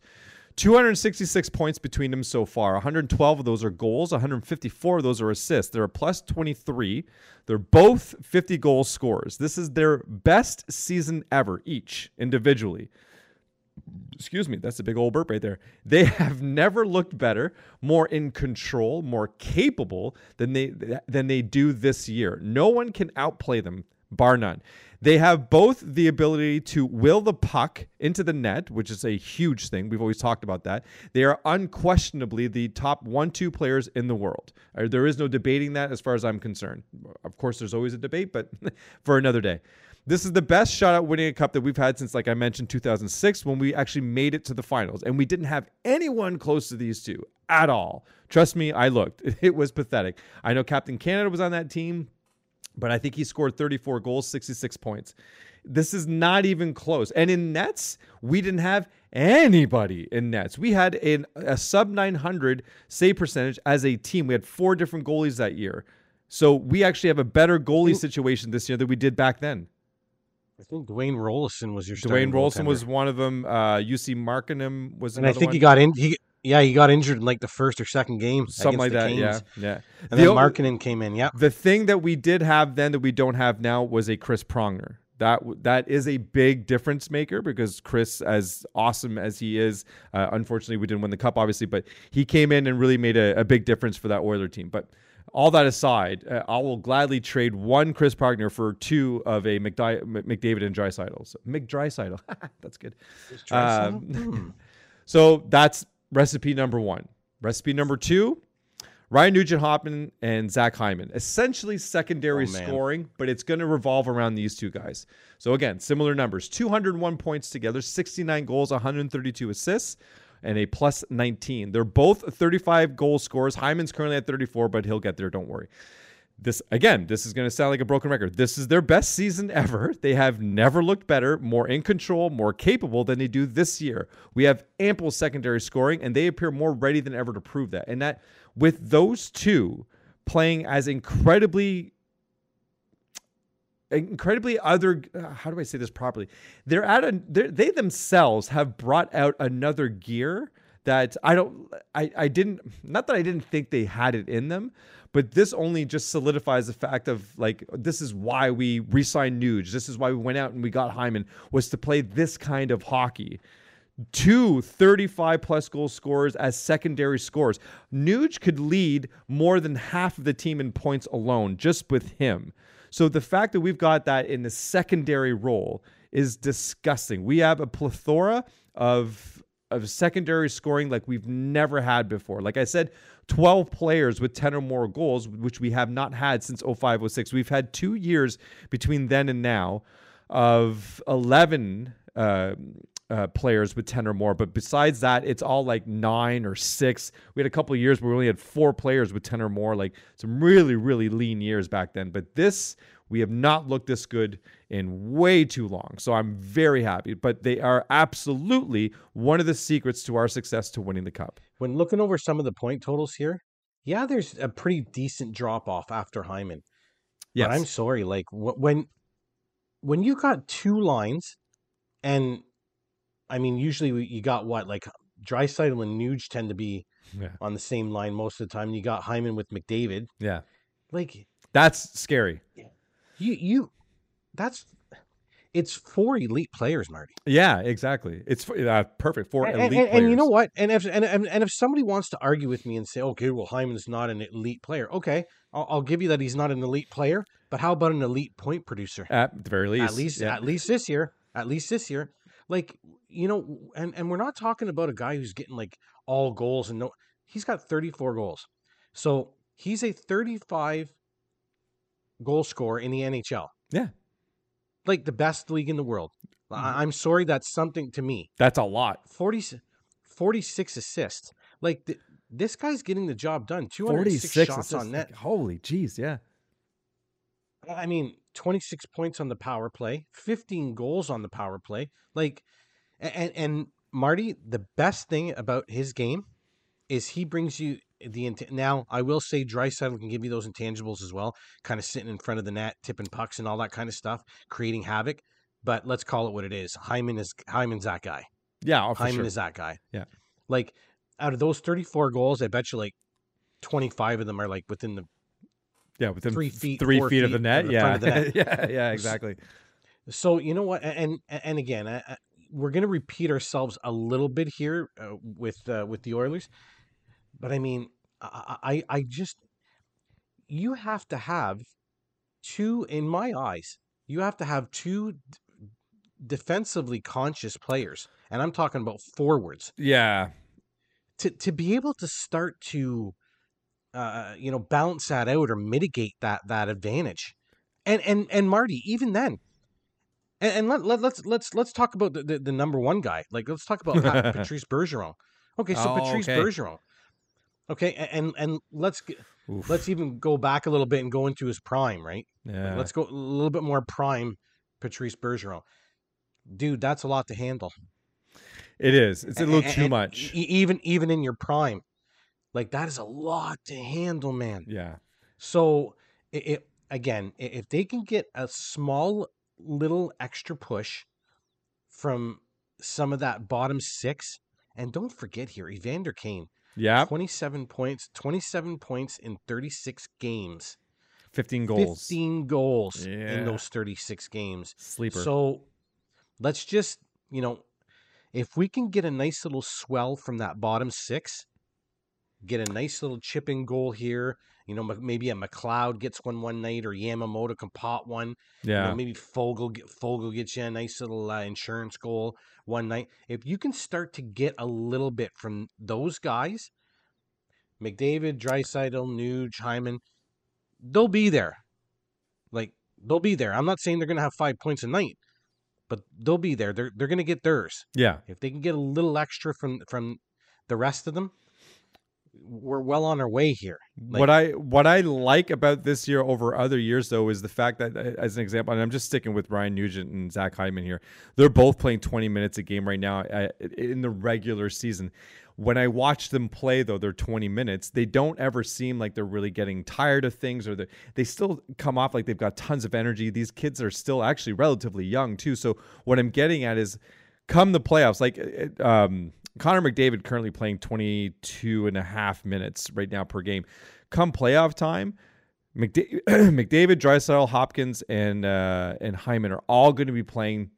266 points between them so far. 112 of those are goals. 154 of those are assists. They're a plus 23. They're both 50 goal scorers. This is their best season ever, each individually. excuse me, that's a big old burp right there. They have never looked better, more in control, more capable than they than they do this year. No one can outplay them, bar none. They have both the ability to will the puck into the net, which is a huge thing. We've always talked about that. They are unquestionably the top one, two players in the world. Uh, there is no debating that as far as I'm concerned. Of course, there's always a debate, but for another day. This is the best shot at winning a cup that we've had since, like I mentioned, 2006, when we actually made it to the finals. And we didn't have anyone close to these two at all. Trust me, I looked. It was pathetic. I know Captain Canada was on that team but I think he scored 34 goals, 66 points. This is not even close. And in nets, we didn't have anybody in nets. We had an, a sub 900 save percentage as a team. We had four different goalies that year. So we actually have a better goalie situation this year than we did back then. I think Dwayne Roloson was your Dwayne Roloson was one of them. Uh, Jussi Markkanen was, and I think one. he got in. He yeah, he got injured in like the first or second game, something like that. Canes. Yeah, yeah. And the, then Markkanen came in. Yeah. The thing that we did have then that we don't have now was a Chris Pronger. That that is a big difference maker because Chris, as awesome as he is, uh, unfortunately we didn't win the cup, obviously, but he came in and really made a, a big difference for that Oiler team. But all that aside, uh, I will gladly trade one Chris Pronger for two of a McDi- McDavid and Draisaitl. So, McDrysaddle, that's good. Um, hmm. so that's recipe number one. Recipe number two Ryan Nugent Hopkins and Zach Hyman. Essentially secondary oh, scoring, but it's going to revolve around these two guys. So, again, similar numbers 201 points together, 69 goals, 132 assists, and a plus 19. They're both 35 goal scorers. Hyman's currently at 34, but he'll get there. Don't worry this again this is going to sound like a broken record. This is their best season ever. They have never looked better more in control more capable than they do this year. We have ample secondary scoring and they appear more ready than ever to prove that. And that with those two playing as incredibly incredibly other uh, how do i say this properly? They're at a they're, they themselves have brought out another gear that i don't i i didn't not that i didn't think they had it in them but this only just solidifies the fact of like this is why we re-signed Nuge. This is why we went out and we got Hyman was to play this kind of hockey. Two 35 plus goal scorers as secondary scores. Nuge could lead more than half of the team in points alone just with him. So the fact that we've got that in the secondary role is disgusting. We have a plethora of of secondary scoring like we've never had before. Like I said, 12 players with 10 or more goals, which we have not had since 0506. We've had two years between then and now of 11 uh, uh, players with 10 or more. But besides that, it's all like nine or six. We had a couple of years where we only had four players with 10 or more, like some really, really lean years back then. But this, we have not looked this good in way too long. So I'm very happy. But they are absolutely one of the secrets to our success to winning the cup. When looking over some of the point totals here, yeah, there's a pretty decent drop off after Hyman. Yeah, I'm sorry. Like when when you got two lines, and I mean, usually you got what like Draisaitl and Nuge tend to be yeah. on the same line most of the time. You got Hyman with McDavid. Yeah, like that's scary. You you that's it's four elite players, Marty. Yeah, exactly. It's uh, perfect for elite and, and, and, you know what? And if and, and if somebody wants to argue with me and say, okay, well Hyman's not an elite player, okay, I'll, I'll, give you that he's not an elite player. But how about an elite point producer? At the very least, at least yeah. at least this year, at least this year, like you know, and and we're not talking about a guy who's getting like all goals and no, he's got thirty four goals, so he's a thirty five goal scorer in the NHL. Yeah. Like the best league in the world. Mm-hmm. I'm sorry, that's something to me. That's a lot. 40, 46 assists. Like the, this guy's getting the job done. 246 shots assists. on net. Holy jeez, yeah. I mean, 26 points on the power play, 15 goals on the power play. Like and and Marty, the best thing about his game is he brings you the int- now I will say Draisaitl can give you those intangibles as well, kind of sitting in front of the net, tipping pucks and all that kind of stuff, creating havoc. But let's call it what it is. Hyman is Hyman's that guy. Yeah, oh, Hyman sure. is that guy. Yeah, like out of those thirty-four goals, I bet you like twenty-five of them are like within the yeah within three feet three feet, feet, of the net. The yeah, the net. yeah, yeah, exactly. So you know what, and and again, we're going to repeat ourselves a little bit here uh, with uh, with the Oilers, but I mean, I, I I just you have to have two in my eyes. You have to have two d- defensively conscious players, and I'm talking about forwards Yeah. to to be able to start to uh, you know balance that out or mitigate that that advantage. And and and Marty, even then, and, and let, let let's let's let's talk about the, the, the number one guy. Like let's talk about Patrice Bergeron. Okay, so Oh, Patrice okay. Bergeron. Okay, and and let's get, let's even go back a little bit and go into his prime, right? Yeah. let's go a little bit more prime Patrice Bergeron. Dude, that's a lot to handle. it is. It's a little And- too and much. even even in your prime, like that is a lot to handle, man. yeah. So it, it again, if they can get a small little extra push from some of that bottom six, and don't forget here, Evander Kane, Yeah. twenty-seven points, twenty-seven points in thirty-six games, 15 goals. fifteen goals Yeah. in those thirty-six games. Sleeper. So let's just, you know, if we can get a nice little swell from that bottom six, get a nice little chipping goal here. You know, maybe a McLeod gets one one night, or Yamamoto can pot one. You know, yeah. maybe Foegele Foegele gets you a nice little uh, insurance goal one night. If you can start to get a little bit from those guys, McDavid, Draisaitl, Nuge, Hyman, they'll be there. Like they'll be there. I'm not saying they're going to have five points a night, but they'll be there. They're they're going to get theirs. yeah. If they can get a little extra from from the rest of them, we're well on our way here. Like- what I what I like about this year over other years though is the fact that uh, as an example, and I'm just sticking with Ryan Nugent and Zach Hyman here. They're both playing 20 minutes a game right now uh, in the regular season. When I watch them play though, they're 20 minutes. They don't ever seem like they're really getting tired of things, or they still come off like they've got tons of energy. These kids are still actually relatively young too. So what I'm getting at is come the playoffs, like uh, um, Connor McDavid currently playing 22 and a half minutes right now per game. Come playoff time, McDa- McDavid, Draisaitl, Hopkins, and uh, and Hyman are all going to be playing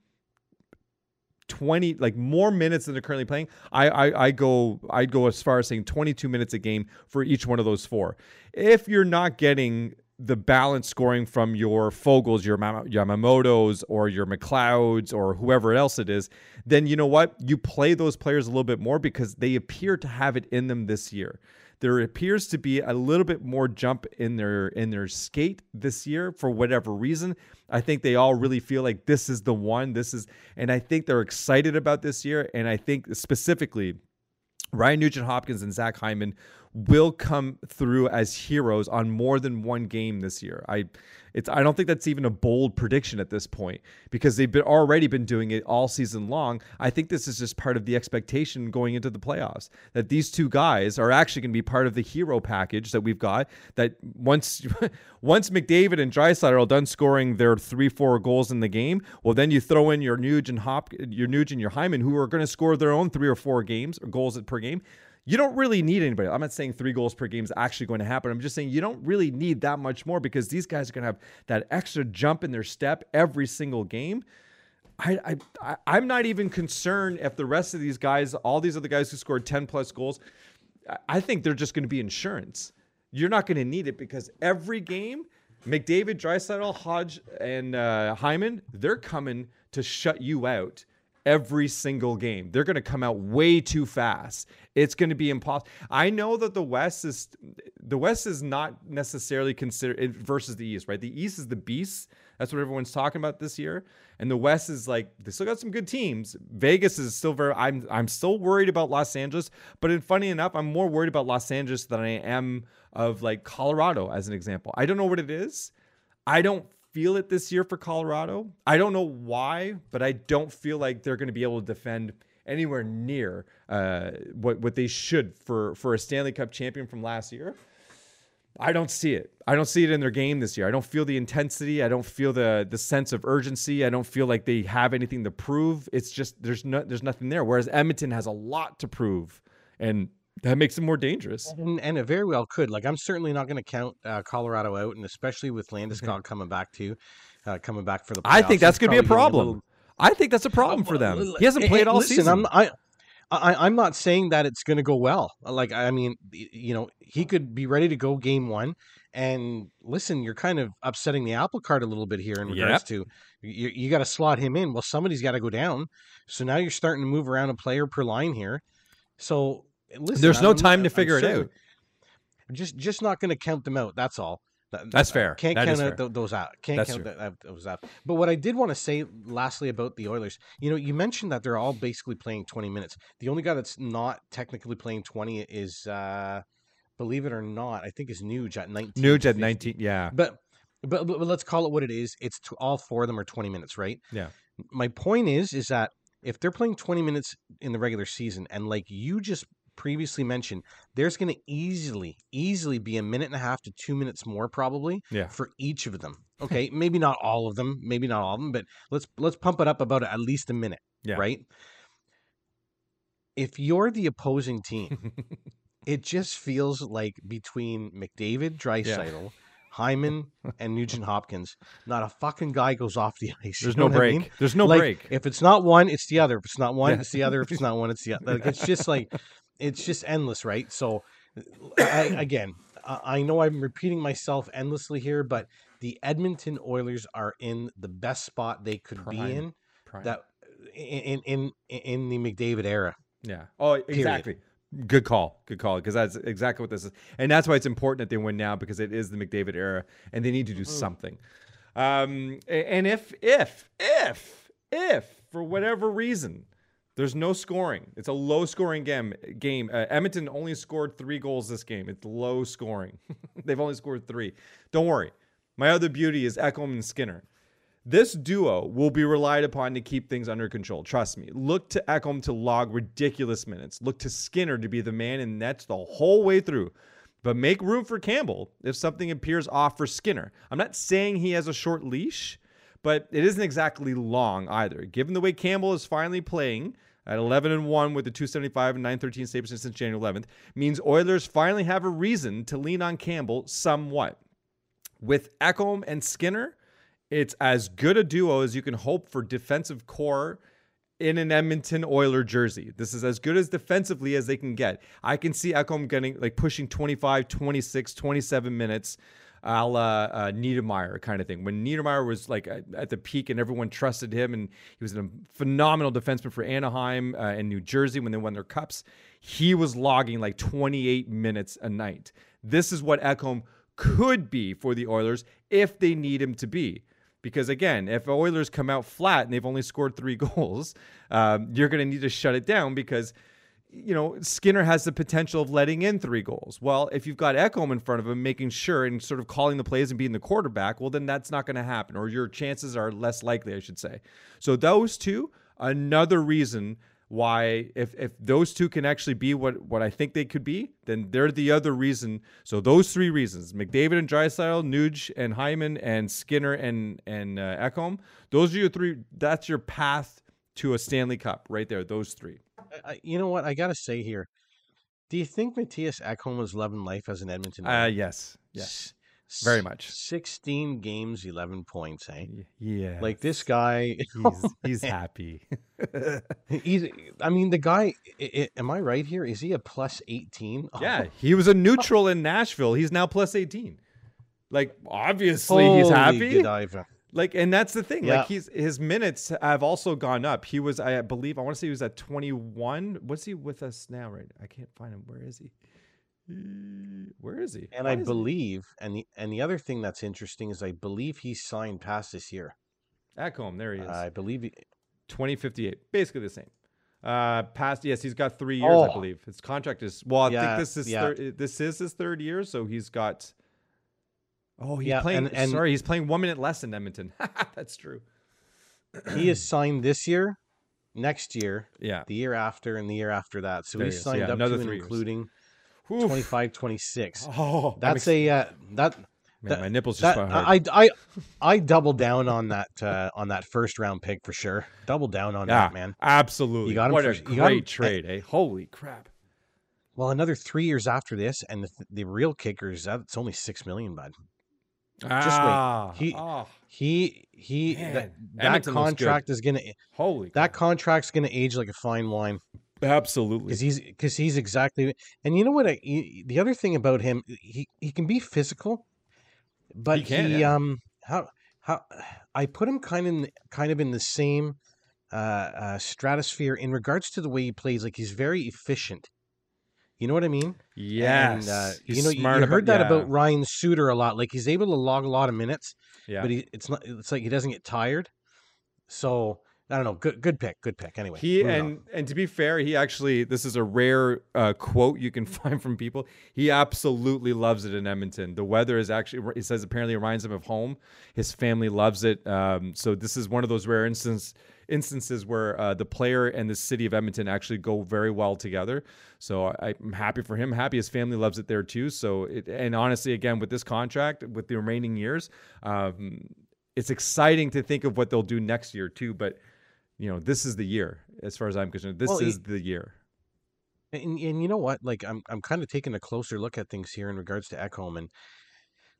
20 like more minutes than they're currently playing. I, I I go I'd go as far as saying 22 minutes a game for each one of those four. If you're not getting the balance scoring from your Foegeles, your Yama- Yamamotos, or your McLeods, or whoever else it is, then you know what? You play those players a little bit more because they appear to have it in them this year. There appears to be a little bit more jump in their in their skate this year for whatever reason. I think they all really feel like this is the one. This is, and I think they're excited about this year. And I think specifically Ryan Nugent Hopkins and Zach Hyman will come through as heroes on more than one game this year. I it's I don't think that's even a bold prediction at this point because they've been already been doing it all season long. I think this is just part of the expectation going into the playoffs that these two guys are actually going to be part of the hero package that we've got. That once once McDavid and Draisaitl are done scoring their three four goals in the game, well then you throw in your Nuge and Hop your Nuge and your Hyman who are going to score their own three or four games or goals per game you don't really need anybody. I'm not saying three goals per game is actually going to happen. I'm just saying you don't really need that much more because these guys are going to have that extra jump in their step every single game. I, I, I'm not even concerned if the rest of these guys, all these other guys who scored 10 plus goals, I- think they're just going to be insurance. You're not going to need it because every game, McDavid, Draisaitl, Hodge, and uh, Hyman, they're coming to shut you out every single game. They're going to come out way too fast. It's going to be impossible. I know that the West is the West is not necessarily considered versus the East, right? The East is the beast. That's what everyone's talking about this year. And the West is like they still got some good teams. Vegas is still very I'm I'm still worried about Los Angeles, but in funny enough, I'm more worried about Los Angeles than I am of like Colorado as an example. I don't know what it is. I don't feel it this year for Colorado. I don't know why, but I don't feel like they're going to be able to defend anywhere near uh, what what they should for for a Stanley Cup champion from last year. I don't see it. I don't see it in their game this year. I don't feel the intensity. I don't feel the the sense of urgency. I don't feel like they have anything to prove. It's just there's no there's nothing there. Whereas Edmonton has a lot to prove, and that makes them more dangerous. And, and it very well could. Like I'm certainly not going to count uh, Colorado out, and especially with Landeskog coming back to, uh, coming back for the. Playoffs, I think that's going to be a problem. little- I think that's a problem for them. He hasn't eh, played eh, all listen, season. I'm, I, I, I'm not saying that it's going to go well. Like, I mean, you know, he could be ready to go game one. And listen, you're kind of upsetting the apple cart a little bit here in regards to you, you got to slot him in. Well, somebody's got to go down. So now you're starting to move around a player per line here. So listen, There's no I'm- time to I'm figure it certainly- out. Just, just not going to count them out. That's all. That- That's that- fair. Can't That count out those out. Can't That's count that, those out. But what I did want to say, lastly, about the Oilers, you know, you mentioned that they're all basically playing 20 minutes. The only guy that's not technically playing 20 is, uh, believe it or not, I think is Nuge at 19. Nuge at 19. Yeah. But, but but let's call it what it is. It's all four of them are 20 minutes, right? Yeah. My point is, is that if they're playing 20 minutes in the regular season, and like you just previously mentioned, there's going to easily, easily be a minute and a half to two minutes more probably Yeah. for each of them. Okay, maybe not all of them, maybe not all of them, but let's let's pump it up about at least a minute, Yeah. right? If you're the opposing team, it just feels like between McDavid, Draisaitl, Hyman, and Nugent Hopkins, not a fucking guy goes off the ice. There's no what I break. mean? There's no like, break. If it's not one, it's the other. If it's not one, Yeah. it's the other. If it's not one, it's the other. Like it's just like it's just endless, right? So, I, again, I know I'm repeating myself endlessly here, but the Edmonton Oilers are in the best spot they could be in Prime. that in in in the McDavid era. Yeah. Oh, exactly. Good call. Good call. Because that's exactly what this is. And that's why it's important that they win now because it is the McDavid era and they need to do something. Um, and if, if, if, if, for whatever reason, there's no scoring, it's a low scoring game. game. Uh, Edmonton only scored three goals this game. It's low scoring. They've only scored three. Don't worry. My other beauty is Ekholm and Skinner. This duo will be relied upon to keep things under control. Trust me. Look to Ekholm to log ridiculous minutes. Look to Skinner to be the man in nets the whole way through. But make room for Campbell if something appears off for Skinner. I'm not saying he has a short leash, but it isn't exactly long either. Given the way Campbell is finally playing at 11 and 1 with the 275 and 913 saves since January 11th, means Oilers finally have a reason to lean on Campbell somewhat. With Ekholm and Skinner, it's as good a duo as you can hope for defensive core in an Edmonton Oiler jersey. This is as good as defensively as they can get. I can see Ekholm getting like pushing 25, 26, 27 minutes a la uh, Niedermayer kind of thing. When Niedermayer was like at, the peak and everyone trusted him and he was a phenomenal defenseman for Anaheim uh, and New Jersey when they won their cups, he was logging like 28 minutes a night. This is what Ekholm could be for the Oilers if they need him to be. Because again, if Oilers come out flat and they've only scored three goals, um, you're going to need to shut it down because, you know, Skinner has the potential of letting in three goals. Well, if you've got Ekholm in front of him, making sure and sort of calling the plays and being the quarterback, well, then that's not going to happen, or your chances are less likely, I should say. So those two, another reason why if if those two can actually be what what I think they could be, then they're the other reason. So those three reasons: McDavid and Draisaitl, Nuge and Hyman, and Skinner and and uh, Ekholm. Those are your three. That's your path to a Stanley Cup, right there. Those three. I, you know what? I got to say here. Do you think Mattias Ekholm was loving life as an Edmonton? Uh, yes, yes, S- very much. 16 games, 11 points, eh? Yeah. Like this guy, he's he's happy. he's, I mean, the guy, i i am I right here? Is he a plus 18? yeah, he was a neutral in Nashville. He's now plus eighteen. Like obviously he's Holy happy. Godiva. Like, and that's the thing. Yeah. Like, he's his minutes have also gone up. He was, I believe, I want to say he was at 21. What's he with us now? Right? I can't find him. Where is he? Uh, Where is he? And Why I is he- believe, and the and the other thing that's interesting is I believe he's signed past this year. Ekholm, there he is. I believe he, 2058. Basically the same. Uh, past yes, he's got three years, I Oh. believe. His contract is well. I Yeah, think this is yeah. thir- this is his third year, so he's got. Oh, he's Yeah, playing. and- and- sorry, he's playing one minute less in Edmonton. That's true. he is signed this year, next year, Yeah. the year after, and the year after that. So There he's he signed Yeah, up to years. including Oof. 25, 26. Oh, That's a uh, that man, that- my nipples just that. I I I double down on that uh, on that first round pick for sure. Double down on Yeah, that, man. absolutely. You got him what for- a great him- trade, eh? Holy crap! Well, another three years after this, and the, the real kicker is that it's only six million, bud. Ah, He- ah, He he Man, that, that Edmonton looks good. contract is gonna holy that contract's gonna age like a fine wine absolutely. because he's because he's exactly and you know what I, he- the other thing about him he he can be physical, but He can, he yeah. um how how I put him kind of in, kind of in the same uh, uh stratosphere in regards to the way he plays like he's very efficient. You know what I mean? Yes, And, uh, he's you know, you- you about- heard that yeah, about Ryan Suter a lot. Like he's able to log a lot of minutes, yeah. but he, it's not. It's like he doesn't get tired. So I don't know. Good, good pick. Good pick. Anyway, He moving on. and and to be fair, he actually this is a rare uh, quote you can find from people. He absolutely loves it in Edmonton. The weather is actually he says apparently it reminds him of home. His family loves it. Um, so this is one of those rare instances instances where uh, the player and the city of Edmonton actually go very well together. So I, I'm happy for him. Happy his family loves it there too. So it, and honestly, again with this contract with the remaining years, um, it's exciting to think of what they'll do next year too. But you know, this is the year as far as I'm concerned. This Well, is he- the year. And, and you know what? Like I'm I'm kind of taking a closer look at things here in regards to Ekholm and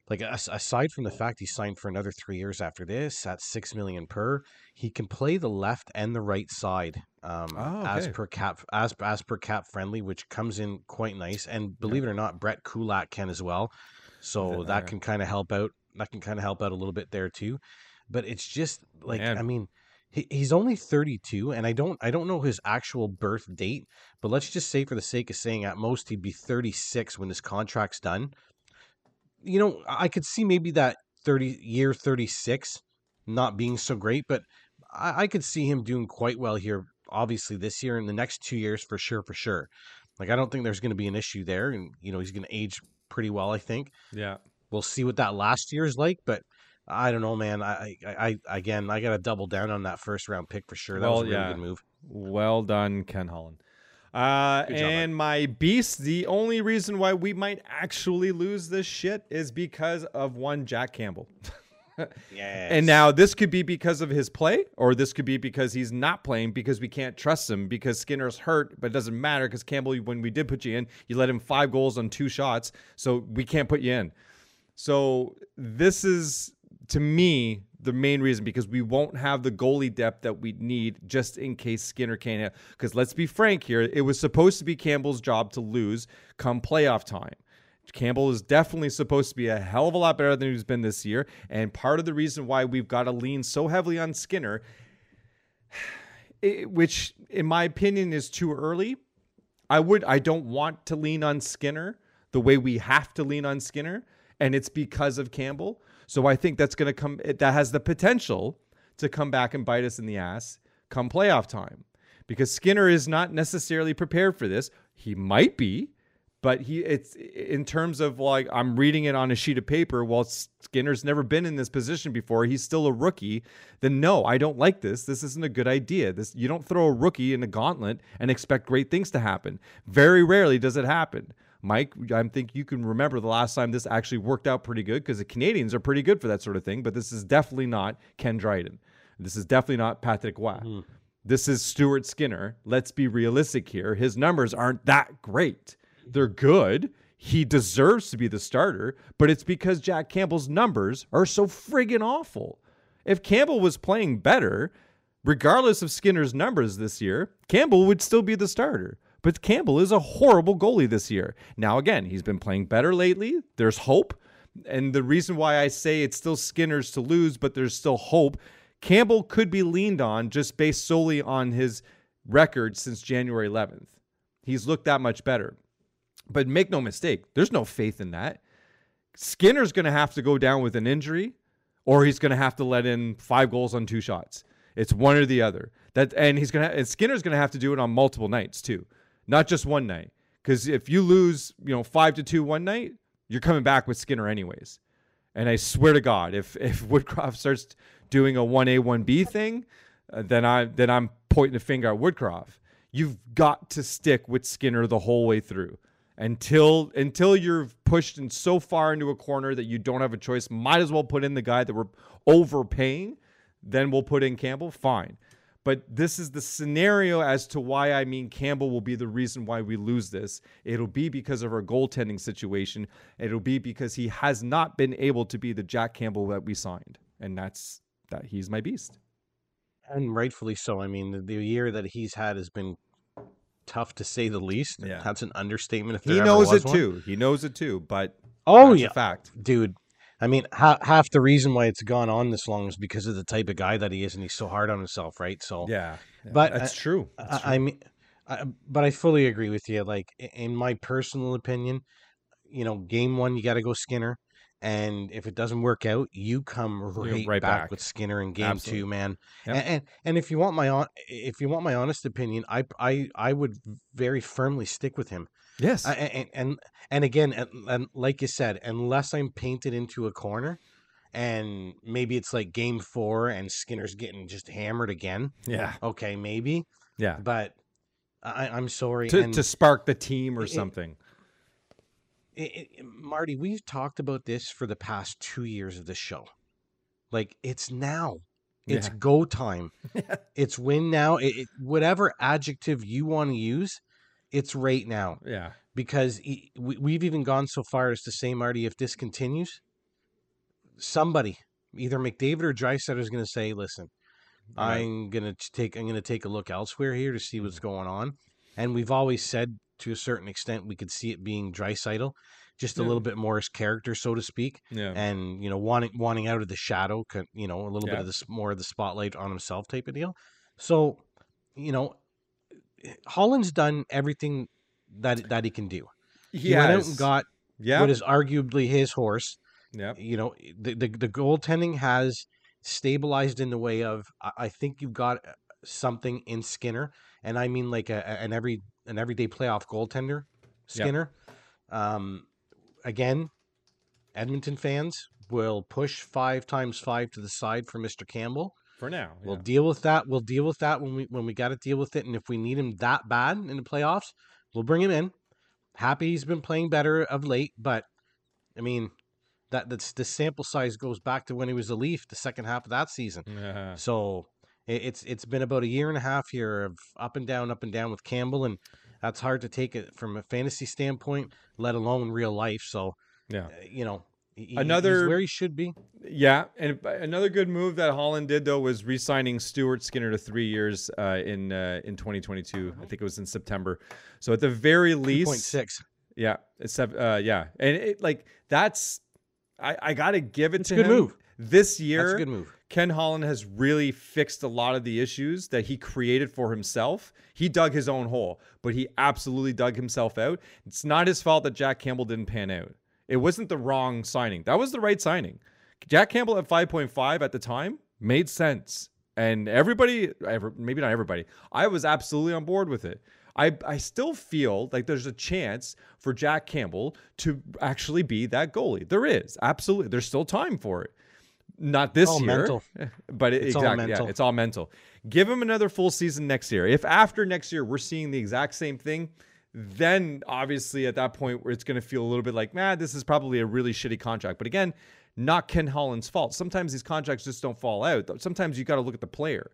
like aside from the fact he signed for another three years after this at six million per, he can play the left and the right side um, Oh, as per cap as as per cap friendly, which comes in quite nice. And believe it or not, Brett Kulak can as well, so Th- that can kind of help out. That can kind of help out a little bit there too. But it's just like Man. I mean. He, he's only 32 and I don't I don't know his actual birth date but let's just say, for the sake of saying, at most he'd be 36 when this contract's done. You know, I could see maybe that 30 year 36 not being so great, but I, I could see him doing quite well here. Obviously, this year and the next two years for sure, for sure. Like I don't think there's going to be an issue there, and you know he's going to age pretty well. I think Yeah. we'll see what that last year is like, but I don't know, man. I, I, I again, I got to double down on that first round pick for sure. That was a really yeah. good move. Well done, Ken Holland. Uh, job, and my beast, the only reason why we might actually lose this shit is because of one Jack Campbell. Yeah. And now this could be because of his play, or this could be because he's not playing because we can't trust him because Skinner's hurt, but it doesn't matter because Campbell, when we did put you in, you let him five goals on two shots, so we can't put you in. So this is to me the main reason because we won't have the goalie depth that we need just in case Skinner can't. Because let's be frank here, it was supposed to be Campbell's job to lose come playoff time. Campbell is definitely supposed to be a hell of a lot better than he's been this year. And part of the reason why we've got to lean so heavily on Skinner, which in my opinion is too early. I would I don't want to lean on Skinner the way we have to lean on Skinner, and it's because of Campbell. So I think that's going to come. That has the potential to come back and bite us in the ass come playoff time, because Skinner is not necessarily prepared for this. He might be, but he it's in terms of like I'm reading it on a sheet of paper. While Skinner's never been in this position before, he's still a rookie. Then no, I don't like this. This isn't a good idea. This you don't throw a rookie in a gauntlet and expect great things to happen. Very rarely does it happen. Mike, I think you can remember the last time this actually worked out pretty good because the Canadiens are pretty good for that sort of thing. But this is definitely not Ken Dryden. This is definitely not Patrick Roy. Hmm. This is Stuart Skinner. Let's be realistic here. His numbers aren't that great. They're good. He deserves to be the starter, but it's because Jack Campbell's numbers are so friggin' awful. If Campbell was playing better, regardless of Skinner's numbers this year, Campbell would still be the starter. But Campbell is a horrible goalie this year. Now, again, he's been playing better lately. There's hope. And the reason why I say it's still Skinner's to lose, but there's still hope, Campbell could be leaned on just based solely on his record since January 11th. He's looked that much better. But make no mistake, there's no faith in that. Skinner's going to have to go down with an injury or he's going to have to let in five goals on two shots. It's one or the other. That and he's going to and Skinner's going to have to do it on multiple nights too. Not just one night. Cuz if you lose, you know, 5 to 2 one night, you're coming back with Skinner anyways. And I swear to God, if if Woodcroft starts doing a 1A 1B thing, uh, then I then I'm pointing the finger at Woodcroft. You've got to stick with Skinner the whole way through until until you're pushed in so far into a corner that you don't have a choice. Might as well put in the guy that we're overpaying. Then we'll put in Campbell. Fine, But this is the scenario as to why I mean Campbell will be the reason why we lose this. It'll be because of our goaltending situation. It'll be because he has not been able to be the Jack Campbell that we signed. And that's that he's my beast. And rightfully so. I mean, the, the year that he's had has been tough to say the least. Yeah. That's an understatement. If He knows it one. too. He knows it too. But Oh yeah, fact. dude. I mean, ha- half the reason why it's gone on this long is because of the type of guy that he is, and he's so hard on himself, right? So, Yeah. yeah, But, that's uh, true. That's I, I mean, I, but I fully agree with you. Like, in my personal opinion, you know, game one you got to go Skinner, and if it doesn't work out, you come right, right back, back. with Skinner in game Absolutely. two, man. Yep. And, and and if you want my on, if you want my honest opinion, I I I would very firmly stick with him. Yes. I, and and and again, and, and like you said, unless I'm painted into a corner, and maybe it's like game four and Skinner's getting just hammered again. yeah. Okay, maybe, Yeah. but I, I'm sorry. To, and to spark the team or it- something. it, it, Marty, we've talked about this for the past two years of the show. Like it's now. It's Yeah. go time. it's win now. Whatever adjective you want to use, it's right now. Yeah. because we, we've even gone so far as to say, Marty, if this continues, somebody, either McDavid or Draisaitl, is going to say, "Listen, Right. I'm going to take I'm going to take a look elsewhere here to see what's Mm-hmm. going on." And we've always said, to a certain extent, we could see it being Draisaitl, just a Yeah. little bit more his character, so to speak, Yeah. and you know, wanting wanting out of the shadow, you know, a little bit of this more of the spotlight on himself type of deal. So, you know, Holland's done everything that that he can do. He went out and got yeah. what is arguably his horse. yeah. You know, the, the the goaltending has stabilized in the way of I, think you've got uh, something in Skinner, and I mean like a, an every an everyday playoff goaltender, Skinner. Um, again, Edmonton fans will push five times five to the side for Mister Campbell. For now. We'll yeah. deal with that. We'll deal with that when we when we got to deal with it. And if we need him that bad in the playoffs, we'll bring him in. Happy he's been playing better of late, but I mean that that's the sample size goes back to when he was a Leaf, the second half of that season. Yeah. So it, it's it's been about a year and a half here of up and down, up and down with Campbell, and that's hard to take it from a fantasy standpoint, let alone real life. So Yeah. uh, you know, he- he- Another- where he should be. Yeah, and another good move that Holland did though was re-signing Stuart Skinner to three years uh, in uh, in 2022. I think it was in September. So at the very least, six. yeah, it's sev- uh, yeah, and it, like that's I, I got to give it It's to a good him. move. This year. That's a good move. Ken Holland has really fixed a lot of the issues that he created for himself. He dug his own hole, but he absolutely dug himself out. It's not his fault that Jack Campbell didn't pan out. It wasn't the wrong signing. That was the right signing. Jack Campbell at 5.5 at the time made sense. And everybody, ever, maybe not everybody, I was absolutely on board with it. I, I still feel like there's a chance for Jack Campbell to actually be that goalie. There is, absolutely. There's still time for it. Not this all year, mental. but it, It's all exactly, mental. yeah, it's all mental. Give him another full season next year. If after next year we're seeing the exact same thing, then obviously at that point where it's going to feel a little bit like, man, this is probably a really shitty contract. But again, not Ken Holland's fault. Sometimes these contracts just don't fall out. Sometimes you got to look at the player.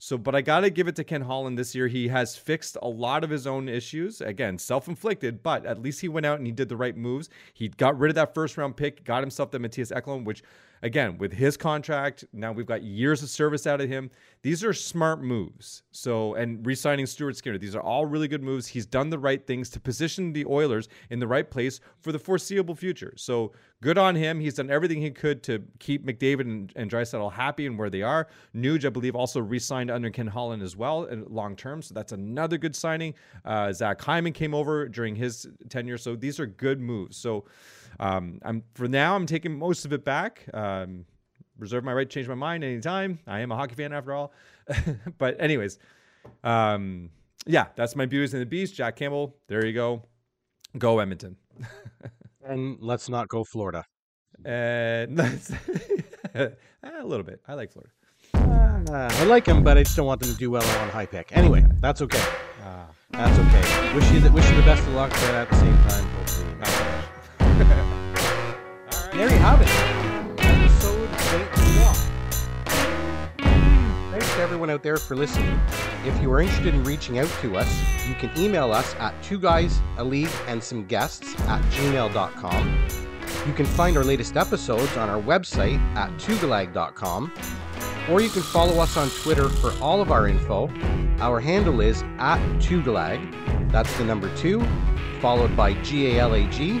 So, but I got to give it to Ken Holland this year. He has fixed a lot of his own issues. Again, self inflicted, but at least he went out and he did the right moves. He got rid of that first round pick, got himself the Mattias Ekholm, which, again, with his contract, now we've got years of service out of him. These are smart moves. So, and re signing Stuart Skinner, these are all really good moves. He's done the right things to position the Oilers in the right place for the foreseeable future. So, good on him. He's done everything he could to keep McDavid and, and Draisaitl happy and where they are. Nuge, I believe, also re signed under Ken Holland as well in long term. So, that's another good signing. Uh, Zach Hyman came over during his tenure. So, these are good moves. So, um, I'm for now, I'm taking most of it back. Um, reserve my right to change my mind anytime. I am a hockey fan after all. but anyways, um, yeah, that's my beauties and the beast. Jack Campbell. There you go. Go Edmonton. And let's not go Florida. That's a little bit. I like Florida. Uh, I like him, but I just don't want them to do well on high pick. Anyway, that's okay. Ah. That's okay. Wish you the, wish you the best of luck, but at the same time, hopefully. There you have it. Episode. Thanks to everyone out there for listening. If you are interested in reaching out to us, you can email us at two guys, a league, and some guests at gmail.com. You can find our latest episodes on our website at tugalag.com, or you can follow us on Twitter for all of our info. Our handle is at tugalag. That's the number two, followed by G A L A G.